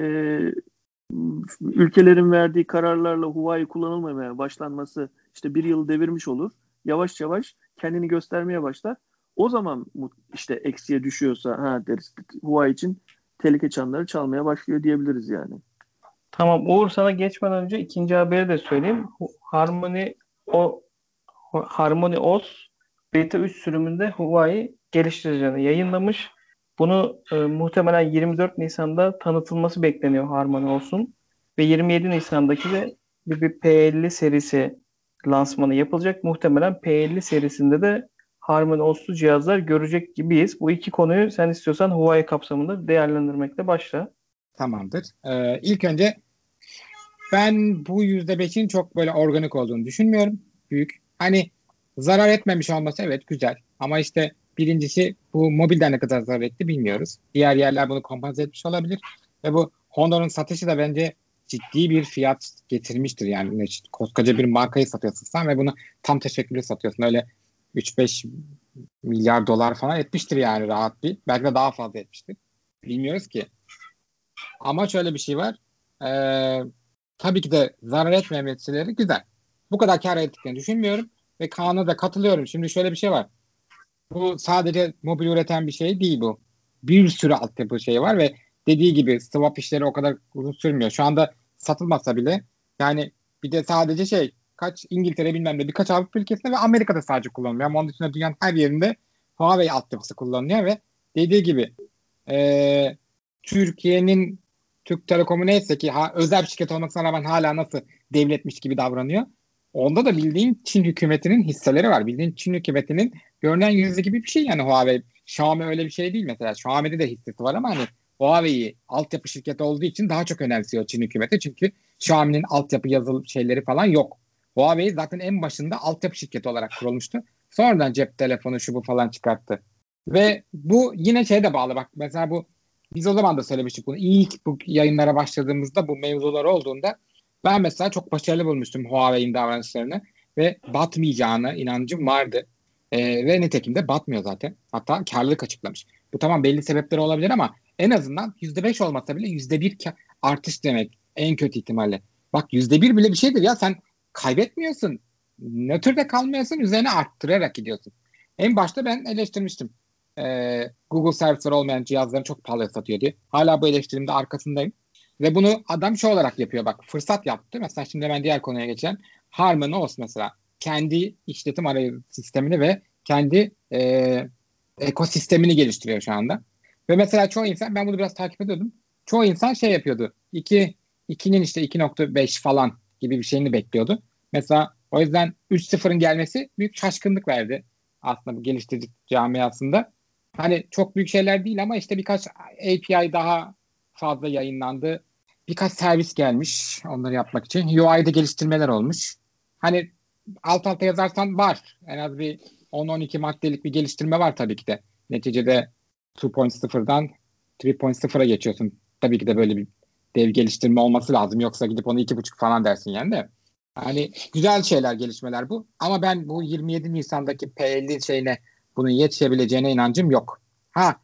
ülkelerin verdiği kararlarla Huawei kullanılmamaya başlanması işte bir yıl devirmiş olur. Yavaş yavaş kendini göstermeye başlar. O zaman işte eksiye düşüyorsa ha deriz Huawei için tehlike çanları çalmaya başlıyor diyebiliriz yani. Tamam Uğur sana geçmeden önce ikinci haberi de söyleyeyim. Harmony o Harmony OS beta 3 sürümünde Huawei geliştiricilerini yayınlamış. Bunu e, muhtemelen 24 Nisan'da tanıtılması bekleniyor Harmony olsun. Ve 27 Nisan'daki de bir, bir P50 serisi lansmanı yapılacak. Muhtemelen P50 serisinde de Harmony OS'lu cihazlar görecek gibiyiz. Bu iki konuyu sen istiyorsan Huawei kapsamında değerlendirmekle başla. Tamamdır. Ee, ilk önce ben bu %5'in çok böyle organik olduğunu düşünmüyorum. Büyük. Hani zarar etmemiş olması evet güzel. Ama işte birincisi bu mobilden ne kadar zarar etti bilmiyoruz. Diğer yerler bunu kompanse etmiş olabilir. Ve bu Honda'nın satışı da bence ciddi bir fiyat getirmiştir. Yani koskoca bir markayı satıyorsun sen ve bunu tam teşekkürlü satıyorsun. Öyle 3-5 milyar dolar falan etmiştir yani rahat bir. Belki de daha fazla etmiştir. Bilmiyoruz ki. Ama şöyle bir şey var. Ee, tabii ki de zarar etmemesileri güzel. Bu kadar kar ettiklerini düşünmüyorum. Ve Kaan'a da katılıyorum. Şimdi şöyle bir şey var. Bu sadece mobil üreten bir şey değil bu. Bir sürü altyapı şey var ve dediği gibi swap işleri o kadar uzun sürmüyor. Şu anda satılmasa bile yani bir de sadece şey kaç İngiltere bilmem ne birkaç Avrupa ülkesinde ve Amerika'da sadece kullanılıyor. Ama onun dışında dünyanın her yerinde Huawei altyapısı kullanılıyor ve dediği gibi e, Türkiye'nin Türk Telekom'u neyse ki ha, özel bir şirket olmasına rağmen hala nasıl devletmiş gibi davranıyor. Onda da bildiğin Çin hükümetinin hisseleri var. Bildiğin Çin hükümetinin görünen yüzü gibi bir şey yani Huawei. Xiaomi öyle bir şey değil mesela. Xiaomi'de de hissesi var ama hani Huawei'yi altyapı şirketi olduğu için daha çok önemsiyor Çin hükümeti. Çünkü Xiaomi'nin altyapı yazılı şeyleri falan yok. Huawei zaten en başında altyapı şirketi olarak kurulmuştu. Sonradan cep telefonu şu bu falan çıkarttı. Ve bu yine şeye de bağlı bak mesela bu biz o zaman da söylemiştik bunu. İlk bu yayınlara başladığımızda bu mevzular olduğunda ben mesela çok başarılı bulmuştum Huawei'in davranışlarını ve batmayacağına inancım vardı. Ee, ve nitekim de batmıyor zaten. Hatta karlılık açıklamış. Bu tamam belli sebepleri olabilir ama en azından %5 olmasa bile %1 artış demek en kötü ihtimalle. Bak %1 bile bir şeydir ya sen kaybetmiyorsun. Nötrde kalmıyorsun üzerine arttırarak gidiyorsun. En başta ben eleştirmiştim. Ee, Google servisleri olmayan cihazların çok pahalı satıyor diye. Hala bu eleştirimde arkasındayım. Ve bunu adam şu olarak yapıyor bak. Fırsat yaptı. Mesela şimdi ben diğer konuya geçeceğim. Harmony OS mesela. Kendi işletim arayüzü sistemini ve kendi e, ekosistemini geliştiriyor şu anda. Ve mesela çoğu insan ben bunu biraz takip ediyordum. Çoğu insan şey yapıyordu. 2 2'nin işte 2.5 falan gibi bir şeyini bekliyordu. Mesela o yüzden 3.0'ın gelmesi büyük şaşkınlık verdi aslında bu geliştirici camiasında. Hani çok büyük şeyler değil ama işte birkaç API daha fazla yayınlandı. Birkaç servis gelmiş onları yapmak için. UI'de geliştirmeler olmuş. Hani alt alta yazarsan var. En az bir 10-12 maddelik bir geliştirme var tabii ki de. Neticede 2.0'dan 3.0'a geçiyorsun. Tabii ki de böyle bir dev geliştirme olması lazım. Yoksa gidip onu 2.5 falan dersin yani de. Hani güzel şeyler, gelişmeler bu. Ama ben bu 27 Nisan'daki P50 şeyine bunun yetişebileceğine inancım yok. Ha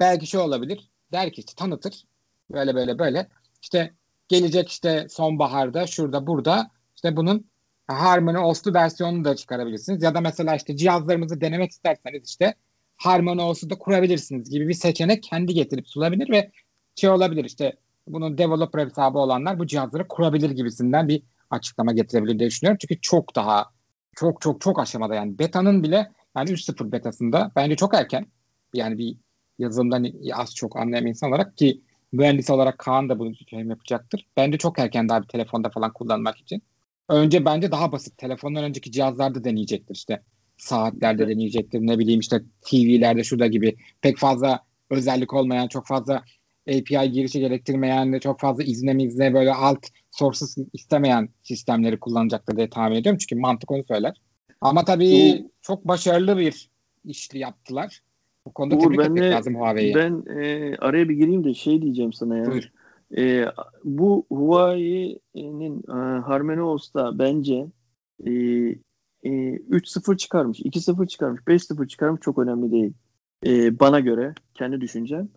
belki şey olabilir. Der ki işte tanıtır. Böyle böyle böyle. İşte gelecek işte sonbaharda şurada burada işte bunun Harmony OS'lu versiyonunu da çıkarabilirsiniz. Ya da mesela işte cihazlarımızı denemek isterseniz işte Harmony OS'u da kurabilirsiniz gibi bir seçenek kendi getirip sunabilir ve şey olabilir işte bunun developer hesabı olanlar bu cihazları kurabilir gibisinden bir açıklama getirebilir diye düşünüyorum. Çünkü çok daha çok çok çok aşamada yani beta'nın bile yani 3.0 betasında bence çok erken. Yani bir yazılımdan az çok anlayan insan olarak ki mühendis olarak Kaan da bunu şey yapacaktır. Bence çok erken daha bir telefonda falan kullanmak için. Önce bence daha basit. Telefondan önceki cihazlarda deneyecektir işte. Saatlerde evet. deneyecektir. Ne bileyim işte TV'lerde şurada gibi. Pek fazla özellik olmayan, çok fazla API girişi gerektirmeyen, çok fazla izne mizne böyle alt sources istemeyen sistemleri kullanacaktır diye tahmin ediyorum. Çünkü mantık onu söyler. Ama tabii Bu, çok başarılı bir işli yaptılar. Bu konuda Uğur, tebrik etmek lazım Huawei'yi. Ben e, araya bir gireyim de şey diyeceğim sana ya. Buyur. E, bu Huawei'nin e, HarmonyOS'ta bence e, e, 3-0 çıkarmış, 2-0 çıkarmış, 5-0 çıkarmış çok önemli değil. E, bana göre, kendi düşüncem.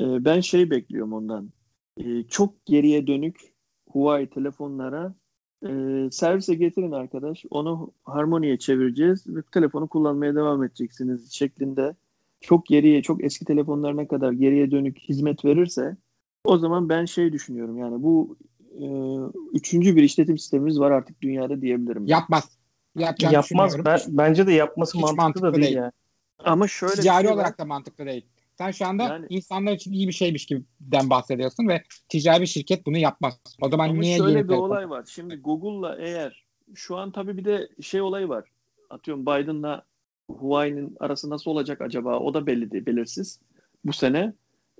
E, ben şey bekliyorum ondan. E, çok geriye dönük Huawei telefonlara e, servise getirin arkadaş. Onu harmoniye çevireceğiz ve telefonu kullanmaya devam edeceksiniz şeklinde çok geriye, çok eski telefonlarına kadar geriye dönük hizmet verirse o zaman ben şey düşünüyorum yani bu e, üçüncü bir işletim sistemimiz var artık dünyada diyebilirim. Yapmaz. Yapmaz. Ben, bence de yapması mantıklı, mantıklı da değil, değil yani. Ama şöyle ticari şey olarak var. da mantıklı değil. Sen şu anda yani, insanlar için iyi bir şeymiş gibiden bahsediyorsun ve ticari bir şirket bunu yapmaz. O zaman ama niye şöyle bir telefon? olay var. Şimdi Google'la eğer şu an tabii bir de şey olayı var. Atıyorum Biden'la Huawei'nin arası nasıl olacak acaba? O da belli değil, belirsiz. Bu sene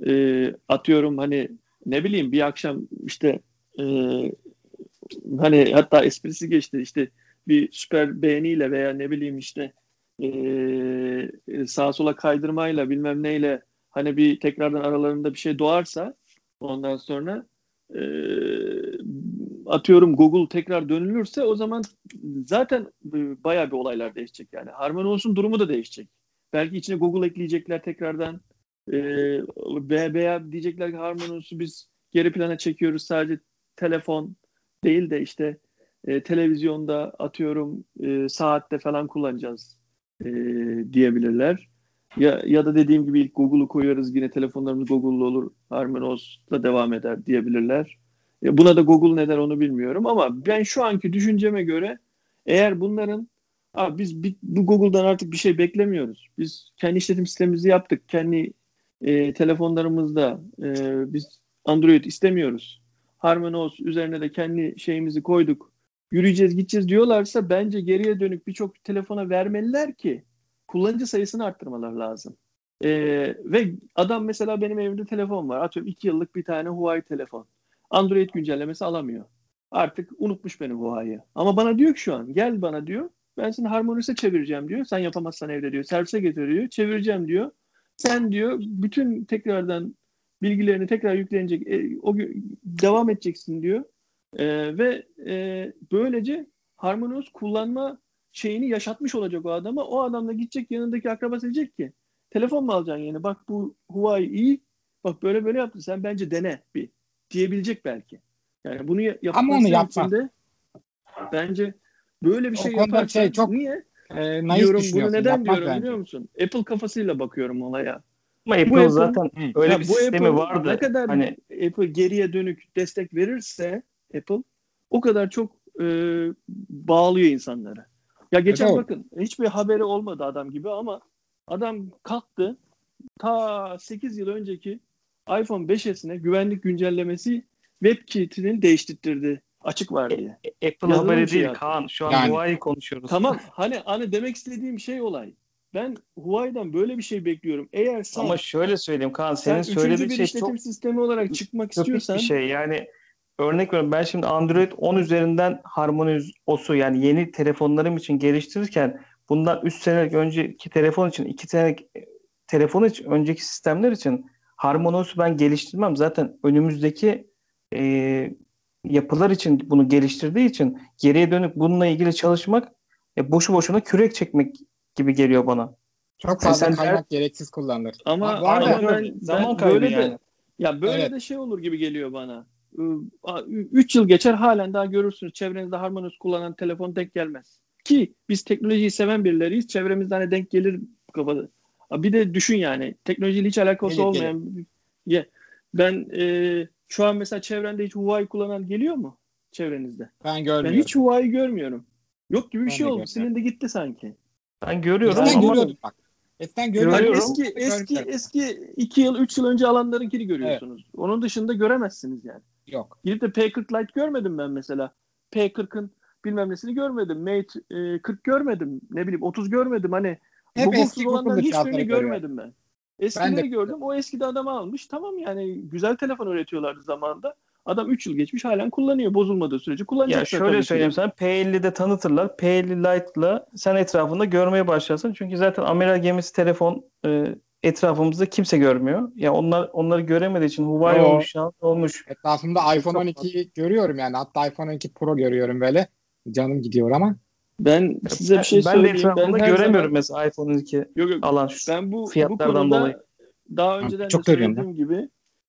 e, atıyorum hani ne bileyim bir akşam işte e, hani hatta esprisi geçti işte bir süper beğeniyle veya ne bileyim işte e, sağa sola kaydırmayla bilmem neyle hani bir tekrardan aralarında bir şey doğarsa ondan sonra e, atıyorum Google tekrar dönülürse o zaman zaten baya bir olaylar değişecek yani. HarmonyOS'un durumu da değişecek. Belki içine Google ekleyecekler tekrardan e, veya diyecekler ki HarmonyOS'u biz geri plana çekiyoruz sadece telefon değil de işte e, televizyonda atıyorum e, saatte falan kullanacağız e, diyebilirler. Ya, ya da dediğim gibi ilk Google'u koyarız yine telefonlarımız Google'lu olur HarmonyOS'la devam eder diyebilirler. E, buna da Google ne der onu bilmiyorum ama ben şu anki düşünceme göre eğer bunların abi biz bu Google'dan artık bir şey beklemiyoruz. Biz kendi işletim sistemimizi yaptık. Kendi e, telefonlarımızda e, biz Android istemiyoruz. HarmonyOS üzerine de kendi şeyimizi koyduk. Yürüyeceğiz gideceğiz diyorlarsa bence geriye dönük birçok telefona vermeliler ki kullanıcı sayısını arttırmalar lazım. Ee, ve adam mesela benim evimde telefon var. Atıyorum 2 yıllık bir tane Huawei telefon. Android güncellemesi alamıyor. Artık unutmuş beni Huawei'yi. Ama bana diyor ki şu an gel bana diyor. Ben seni Harmonis'e çevireceğim diyor. Sen yapamazsan evde diyor. Servise getiriyor. Çevireceğim diyor. Sen diyor bütün tekrardan bilgilerini tekrar yüklenecek. E, o devam edeceksin diyor. E, ve e, böylece Harmonious kullanma şeyini yaşatmış olacak o adama. O adam da gidecek yanındaki akrabası diyecek ki telefon mu alacaksın yeni? Bak bu Huawei iyi. Bak böyle böyle yaptı. Sen bence dene bir diyebilecek belki. Yani bunu yapması Ama onu yapma. bence böyle bir şey yaparsan şey çok niye? E, diyorum bunu neden diyorum bence. biliyor musun? Apple kafasıyla bakıyorum olaya. Ama Apple, Apple zaten öyle ya bir sistemi Apple, vardı. Ne kadar hani... Apple geriye dönük destek verirse Apple o kadar çok e, bağlıyor insanları. Ya geçen evet, bakın hiçbir haberi olmadı adam gibi ama adam kalktı ta 8 yıl önceki iPhone 5s'ine güvenlik güncellemesi WebKit'ini değiştirdi. Açık var diye. E, Apple Yazılım haberi değil yaptı. Kaan. Şu an yani. Huawei konuşuyoruz. Tamam. [laughs] Hani hani demek istediğim şey olay. Ben Huawei'den böyle bir şey bekliyorum. Eğer sen Ama şöyle söyleyeyim Kaan senin sen söylediğin şey işletim çok sistemi olarak çıkmak istiyorsan bir şey. Yani örnek veriyorum ben şimdi Android 10 üzerinden Harmony OS'u yani yeni telefonlarım için geliştirirken bundan 3 senelik önceki telefon için 2 senelik telefon için önceki sistemler için Harmonios'u ben geliştirmem. Zaten önümüzdeki e, yapılar için bunu geliştirdiği için geriye dönüp bununla ilgili çalışmak e, boşu boşuna kürek çekmek gibi geliyor bana. Çok fazla yani kaynak der... gereksiz kullanılır. Ama, ama ben, ben, zaman kaybı böyle yani. De, ya böyle evet. de şey olur gibi geliyor bana. 3 yıl geçer halen daha görürsünüz çevrenizde Harmonious kullanan telefon denk gelmez. Ki biz teknolojiyi seven birileriyiz. Çevremizde hani denk gelir kafada. Bir de düşün yani teknolojiyle hiç alakası gelir, olmayan gelir. ben e, şu an mesela çevrende hiç Huawei kullanan geliyor mu çevrenizde? Ben görmüyorum. Ben hiç Huawei görmüyorum. Yok gibi bir ben şey oldu. Senin de gitti sanki. Ben görüyorum ben ama görüyordum bak. Eskiden Görüyorum. Görüyorum. eski eski eski 2 yıl 3 yıl önce alanlarınkini görüyorsunuz. Onun dışında göremezsiniz yani. Yok. Gidip de P40 Lite görmedim ben mesela. P40'ın bilmem nesini görmedim. Mate e, 40 görmedim. Ne bileyim 30 görmedim. Hani Hep Google'suz eski olanların hiçbirini görmedim ben. Eskileri Ben de- gördüm. O eskide adam almış. Tamam yani güzel telefon üretiyorlardı zamanında. Adam 3 yıl geçmiş halen kullanıyor. Bozulmadığı sürece kullanacak. Ya şöyle söyleyeyim sana P50'de tanıtırlar. P50 Lite'la sen etrafında görmeye başlarsın. Çünkü zaten amiral gemisi telefon e, etrafımızda kimse görmüyor. Ya onlar onları göremediği için Huawei Yo. olmuş, Xiaomi olmuş. Etrafımda iPhone Çok 12 görüyorum yani. Hatta iPhone 12 Pro görüyorum böyle. Canım gidiyor ama. Ben size bir şey ben de söyleyeyim. etrafımda her göremiyorum zaman- mesela iPhone 2 Yok yok. alan Ben bu, bu fiyatlardan konuda dolayı. daha önceden çok de söylediğim gibi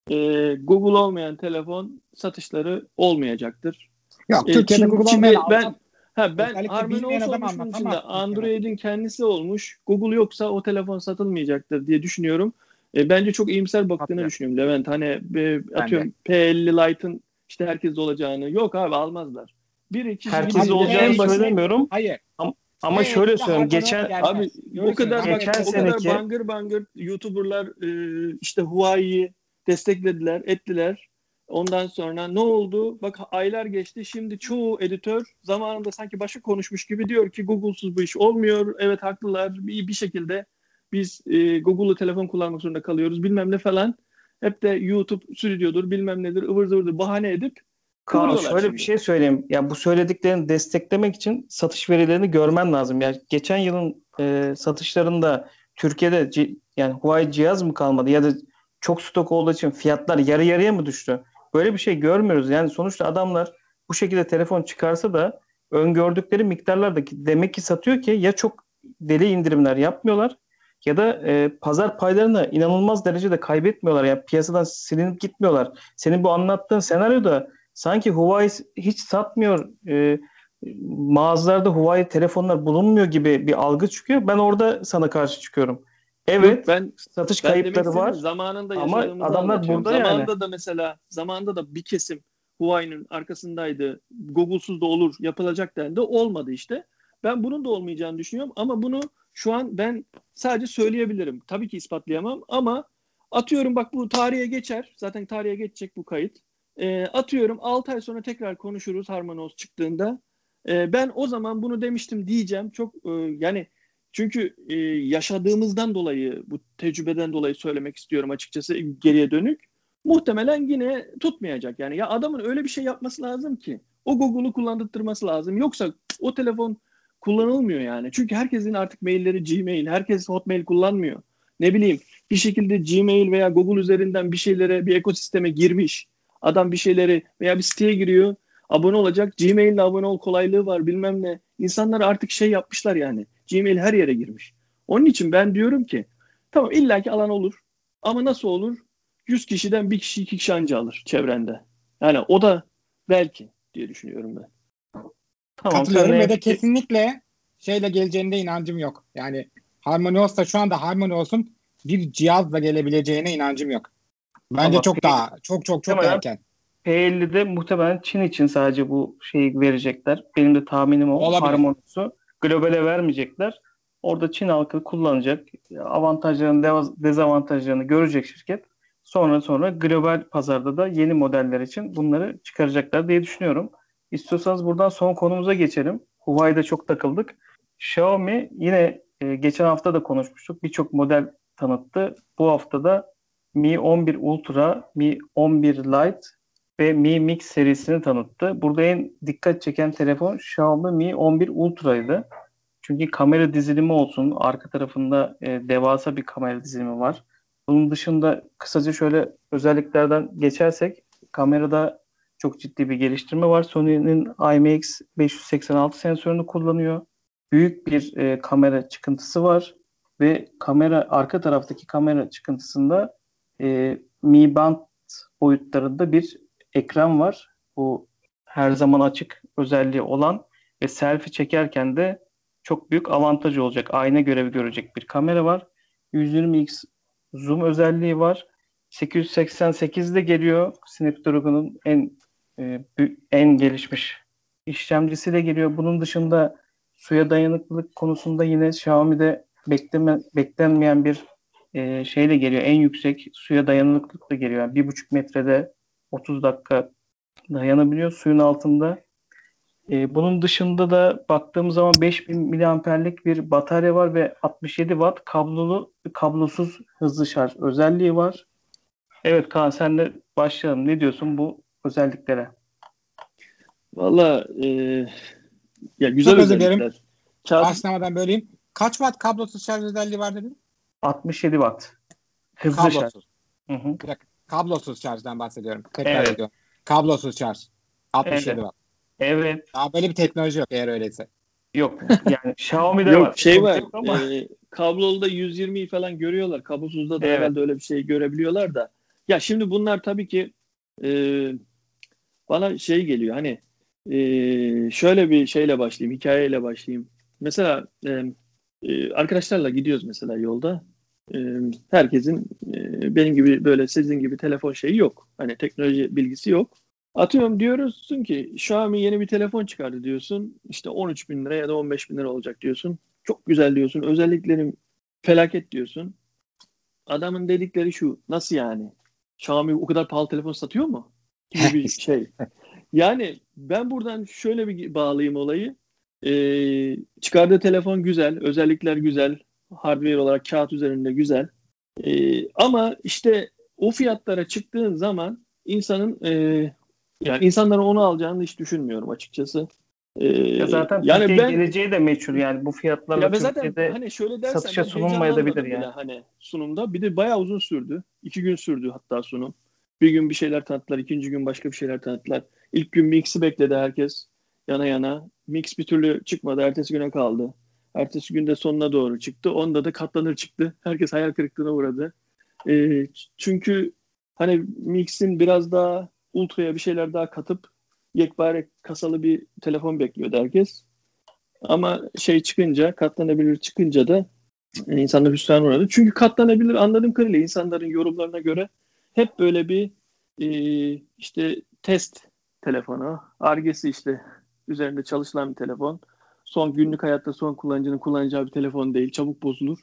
e, Google olmayan telefon satışları olmayacaktır. Yok E, Türkiye'de Çin- Google olmayan ben ha ben Harmony OS adam olmuş bunun anlatamaz içinde. Android'in kendisi olmuş. Google yoksa o telefon satılmayacaktır diye düşünüyorum. E, bence çok iyimser baktığını Haklı. düşünüyorum Levent. Hani e, atıyorum P50 Lite'ın işte herkes olacağını. Yok abi almazlar. Bir iki herkes olacağını en söylemiyorum Hayır. ama Evet, şöyle. Harmony Geçen gelmez. Abi Görürsün. o kadar Ama Geçen o kadar seneki- bangır bangır YouTuber'lar e, işte Huawei'yi desteklediler, ettiler. Ondan sonra ne oldu? Bak aylar geçti. Şimdi çoğu editör zamanında sanki başka konuşmuş gibi diyor ki Google'suz bu iş olmuyor. Evet haklılar. Bir, bir şekilde biz e, Google'lu telefon kullanmak zorunda kalıyoruz. Bilmem ne falan. Hep de YouTube stüdyodur, bilmem nedir, ıvır zıvırdır bahane edip Kaan şöyle şimdi. bir şey söyleyeyim. Ya bu söylediklerini desteklemek için satış verilerini görmen lazım. Yani geçen yılın e, satışlarında Türkiye'de yani Huawei cihaz mı kalmadı ya da çok stok olduğu için fiyatlar yarı yarıya mı düştü? Böyle bir şey görmüyoruz. Yani sonuçta adamlar bu şekilde telefon çıkarsa da öngördükleri miktarlardaki demek ki satıyor ki ya çok deli indirimler yapmıyorlar ya da e, pazar paylarını inanılmaz derecede kaybetmiyorlar. Yani piyasadan silinip gitmiyorlar. Senin bu anlattığın senaryoda sanki Huawei hiç satmıyor, e, mağazalarda Huawei telefonlar bulunmuyor gibi bir algı çıkıyor. Ben orada sana karşı çıkıyorum. Evet, Yok, ben satış Ben kayıpları var. zamanında Ama adamlar anlatıyorum. burada yani. zamanında da mesela zamanında da bir kesim Huawei'nin arkasındaydı. Google'suz da olur, yapılacak dendi. Olmadı işte. Ben bunun da olmayacağını düşünüyorum ama bunu şu an ben sadece söyleyebilirim. Tabii ki ispatlayamam ama atıyorum bak bu tarihe geçer. Zaten tarihe geçecek bu kayıt. Ee, atıyorum 6 ay sonra tekrar konuşuruz Harmonios çıktığında. Ee, ben o zaman bunu demiştim diyeceğim. Çok e, yani çünkü e, yaşadığımızdan dolayı, bu tecrübeden dolayı söylemek istiyorum açıkçası geriye dönük. Muhtemelen yine tutmayacak. Yani ya adamın öyle bir şey yapması lazım ki o Google'u kullandırtması lazım. Yoksa o telefon kullanılmıyor yani. Çünkü herkesin artık mailleri Gmail, herkes Hotmail kullanmıyor. Ne bileyim bir şekilde Gmail veya Google üzerinden bir şeylere, bir ekosisteme girmiş. Adam bir şeyleri veya bir siteye giriyor, abone olacak. Gmail'le abone ol kolaylığı var bilmem ne. İnsanlar artık şey yapmışlar yani. Gmail her yere girmiş. Onun için ben diyorum ki tamam illaki alan olur. Ama nasıl olur? 100 kişiden bir kişi iki kişi anca alır çevrende. Yani o da belki diye düşünüyorum ben. Tamam, Katılıyorum ve de kesinlikle şeyle geleceğine inancım yok. Yani HarmonyOS da şu anda HarmonyOS'un bir cihazla gelebileceğine inancım yok. Bence Ama çok peki- daha çok çok çok erken. P50'de muhtemelen Çin için sadece bu şeyi verecekler. Benim de tahminim o. Olabilir. Harmonisi. Globale vermeyecekler. Orada Çin halkı kullanacak. Avantajlarını, dezavantajlarını görecek şirket. Sonra sonra global pazarda da yeni modeller için bunları çıkaracaklar diye düşünüyorum. İstiyorsanız buradan son konumuza geçelim. Huawei'de çok takıldık. Xiaomi yine e, geçen hafta da konuşmuştuk. Birçok model tanıttı. Bu hafta da Mi 11 Ultra, Mi 11 Lite ve Mi Mix serisini tanıttı. Burada en dikkat çeken telefon Xiaomi Mi 11 Ultra'ydı. Çünkü kamera dizilimi olsun, arka tarafında e, devasa bir kamera dizilimi var. Bunun dışında kısaca şöyle özelliklerden geçersek kamerada çok ciddi bir geliştirme var. Sony'nin IMX 586 sensörünü kullanıyor. Büyük bir e, kamera çıkıntısı var ve kamera arka taraftaki kamera çıkıntısında e, Mi Band boyutlarında bir ekran var. Bu her zaman açık özelliği olan ve selfie çekerken de çok büyük avantaj olacak. Ayna görevi görecek bir kamera var. 120x zoom özelliği var. 888'de geliyor. Snapdragon'un en e, en gelişmiş işlemcisiyle geliyor. Bunun dışında suya dayanıklılık konusunda yine Xiaomi'de bekleme, beklenmeyen bir e, şeyle geliyor. En yüksek suya dayanıklılıkla geliyor. Yani bir buçuk metrede 30 dakika dayanabiliyor suyun altında. E, bunun dışında da baktığımız zaman 5000 miliamperlik bir batarya var ve 67 watt kablolu kablosuz hızlı şarj özelliği var. Evet Kaan senle başlayalım. Ne diyorsun bu özelliklere? Valla e, ya güzel Çok özellikler. Kağıt, Başlamadan böleyim. Kaç watt kablosuz şarj özelliği var dedin? 67 watt. Hızlı şarj. Kablosuz. Hı hı. Kablosuz şarjdan bahsediyorum. Tekrar Evet. ediyorum. Kablosuz şarj. 67 Evet. watt. Evet. Daha böyle bir teknoloji yok eğer öyleyse. Yok. Yani [laughs] Xiaomi'de yok var. şey var. Ama E, kablolu da 120'yi falan görüyorlar. Kablosuzda da Evet. herhalde öyle bir şey görebiliyorlar da. Ya şimdi bunlar tabii ki e, bana şey geliyor hani e, şöyle bir şeyle başlayayım, hikayeyle başlayayım. Mesela e, e, arkadaşlarla gidiyoruz mesela yolda. E, herkesin e, benim gibi böyle sizin gibi telefon şeyi yok. Hani teknoloji bilgisi yok. Atıyorum diyorsun ki Xiaomi yeni bir telefon çıkardı diyorsun. İşte 13 bin lira ya da 15 bin lira olacak diyorsun. Çok güzel diyorsun. Özelliklerim felaket diyorsun. Adamın dedikleri şu. Nasıl yani? Xiaomi o kadar pahalı telefon satıyor mu? Gibi bir [laughs] şey. Yani ben buradan şöyle bir bağlayayım olayı. Ee, çıkardığı telefon güzel. Özellikler güzel. Hardware olarak kağıt üzerinde güzel. Ee, ama işte o fiyatlara çıktığın zaman insanın e, yani insanların onu alacağını hiç düşünmüyorum açıkçası. Ee, ya zaten yani Türkiye ben geleceği de meçhul yani bu fiyatlarla ya ve zaten Türkiye'de hani şöyle dersen satışa sunulmayabilir yani. Hani sunumda. Bir de bayağı uzun sürdü. İki gün sürdü hatta sunum. Bir gün bir şeyler tanıttılar. ikinci gün başka bir şeyler tanıttılar. İlk gün Mix'i bekledi herkes. Yana yana. Mix bir türlü çıkmadı. Ertesi güne kaldı. Ertesi günde sonuna doğru çıktı. Onda da katlanır çıktı. Herkes hayal kırıklığına uğradı. Ee, çünkü hani Mix'in biraz daha ultra'ya bir şeyler daha katıp yekpare kasalı bir telefon bekliyordu herkes. Ama şey çıkınca, katlanabilir çıkınca da insanlar hüsran uğradı. Çünkü katlanabilir anladığım kadarıyla insanların yorumlarına göre hep böyle bir e, işte test telefonu, argesi işte üzerinde çalışılan bir telefon. Son günlük hayatta son kullanıcının kullanacağı bir telefon değil, çabuk bozulur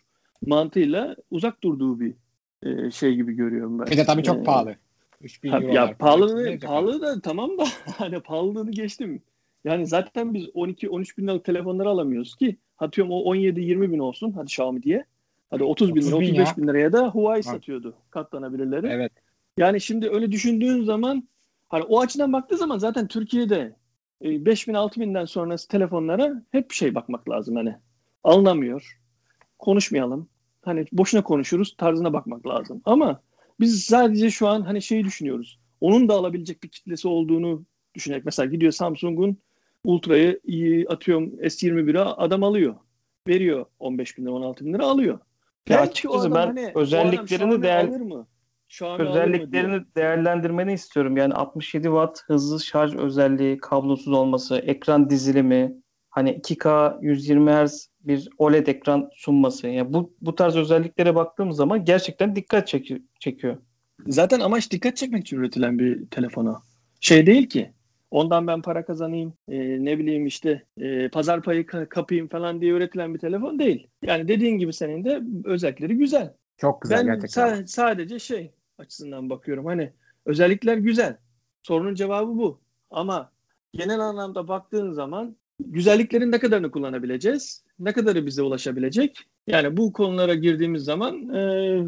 mantığıyla uzak durduğu bir e, şey gibi görüyorum ben. Bir de tabii çok Ee, pahalı. 3000 Ha, ya pahalı pahalı da tamam da [laughs] hani pahalılığını geçtim. Yani zaten biz 12-13 bin liralık telefonları alamıyoruz ki. Atıyorum o 17-20 bin olsun hadi Xiaomi diye. Hadi 30 bin 30 lira, bin 35 ya. bin liraya da Huawei Ha. satıyordu katlanabilirleri. Evet. Yani şimdi öyle düşündüğün zaman hani o açıdan baktığı zaman zaten Türkiye'de e, 5 bin 6 binden sonrası telefonlara hep şey bakmak lazım hani alınamıyor. Konuşmayalım. Hani boşuna konuşuruz tarzına bakmak lazım. Ama biz sadece şu an hani şeyi düşünüyoruz. Onun da alabilecek bir kitlesi olduğunu düşünerek mesela gidiyor Samsung'un Ultra'yı iyi atıyorum S21'e adam alıyor. Veriyor 15 bin lira 16 bin lira alıyor. Ya Belki açıkçası ben hani, özelliklerini değer- alır mı? Mı diye. özelliklerini değerlendirmeni istiyorum. Yani 67 watt hızlı şarj özelliği, kablosuz olması, ekran dizilimi, hani 2K 120 Hz bir OLED ekran sunması. Yani bu bu tarz özelliklere baktığımız zaman gerçekten dikkat çeki- çekiyor. Zaten amaç dikkat çekmek için üretilen bir telefona. Şey değil ki. Ondan ben para kazanayım, e, ne bileyim işte e, pazar payı ka- kapayım falan diye üretilen bir telefon değil. Yani dediğin gibi senin de özellikleri güzel. Çok güzel ben gerçekten. sa- sadece şey açısından bakıyorum. Hani özellikler güzel. Sorunun cevabı bu. Ama genel anlamda baktığın zaman güzelliklerin ne kadarını kullanabileceğiz? Ne kadarı bize ulaşabilecek? Yani bu konulara girdiğimiz zaman e,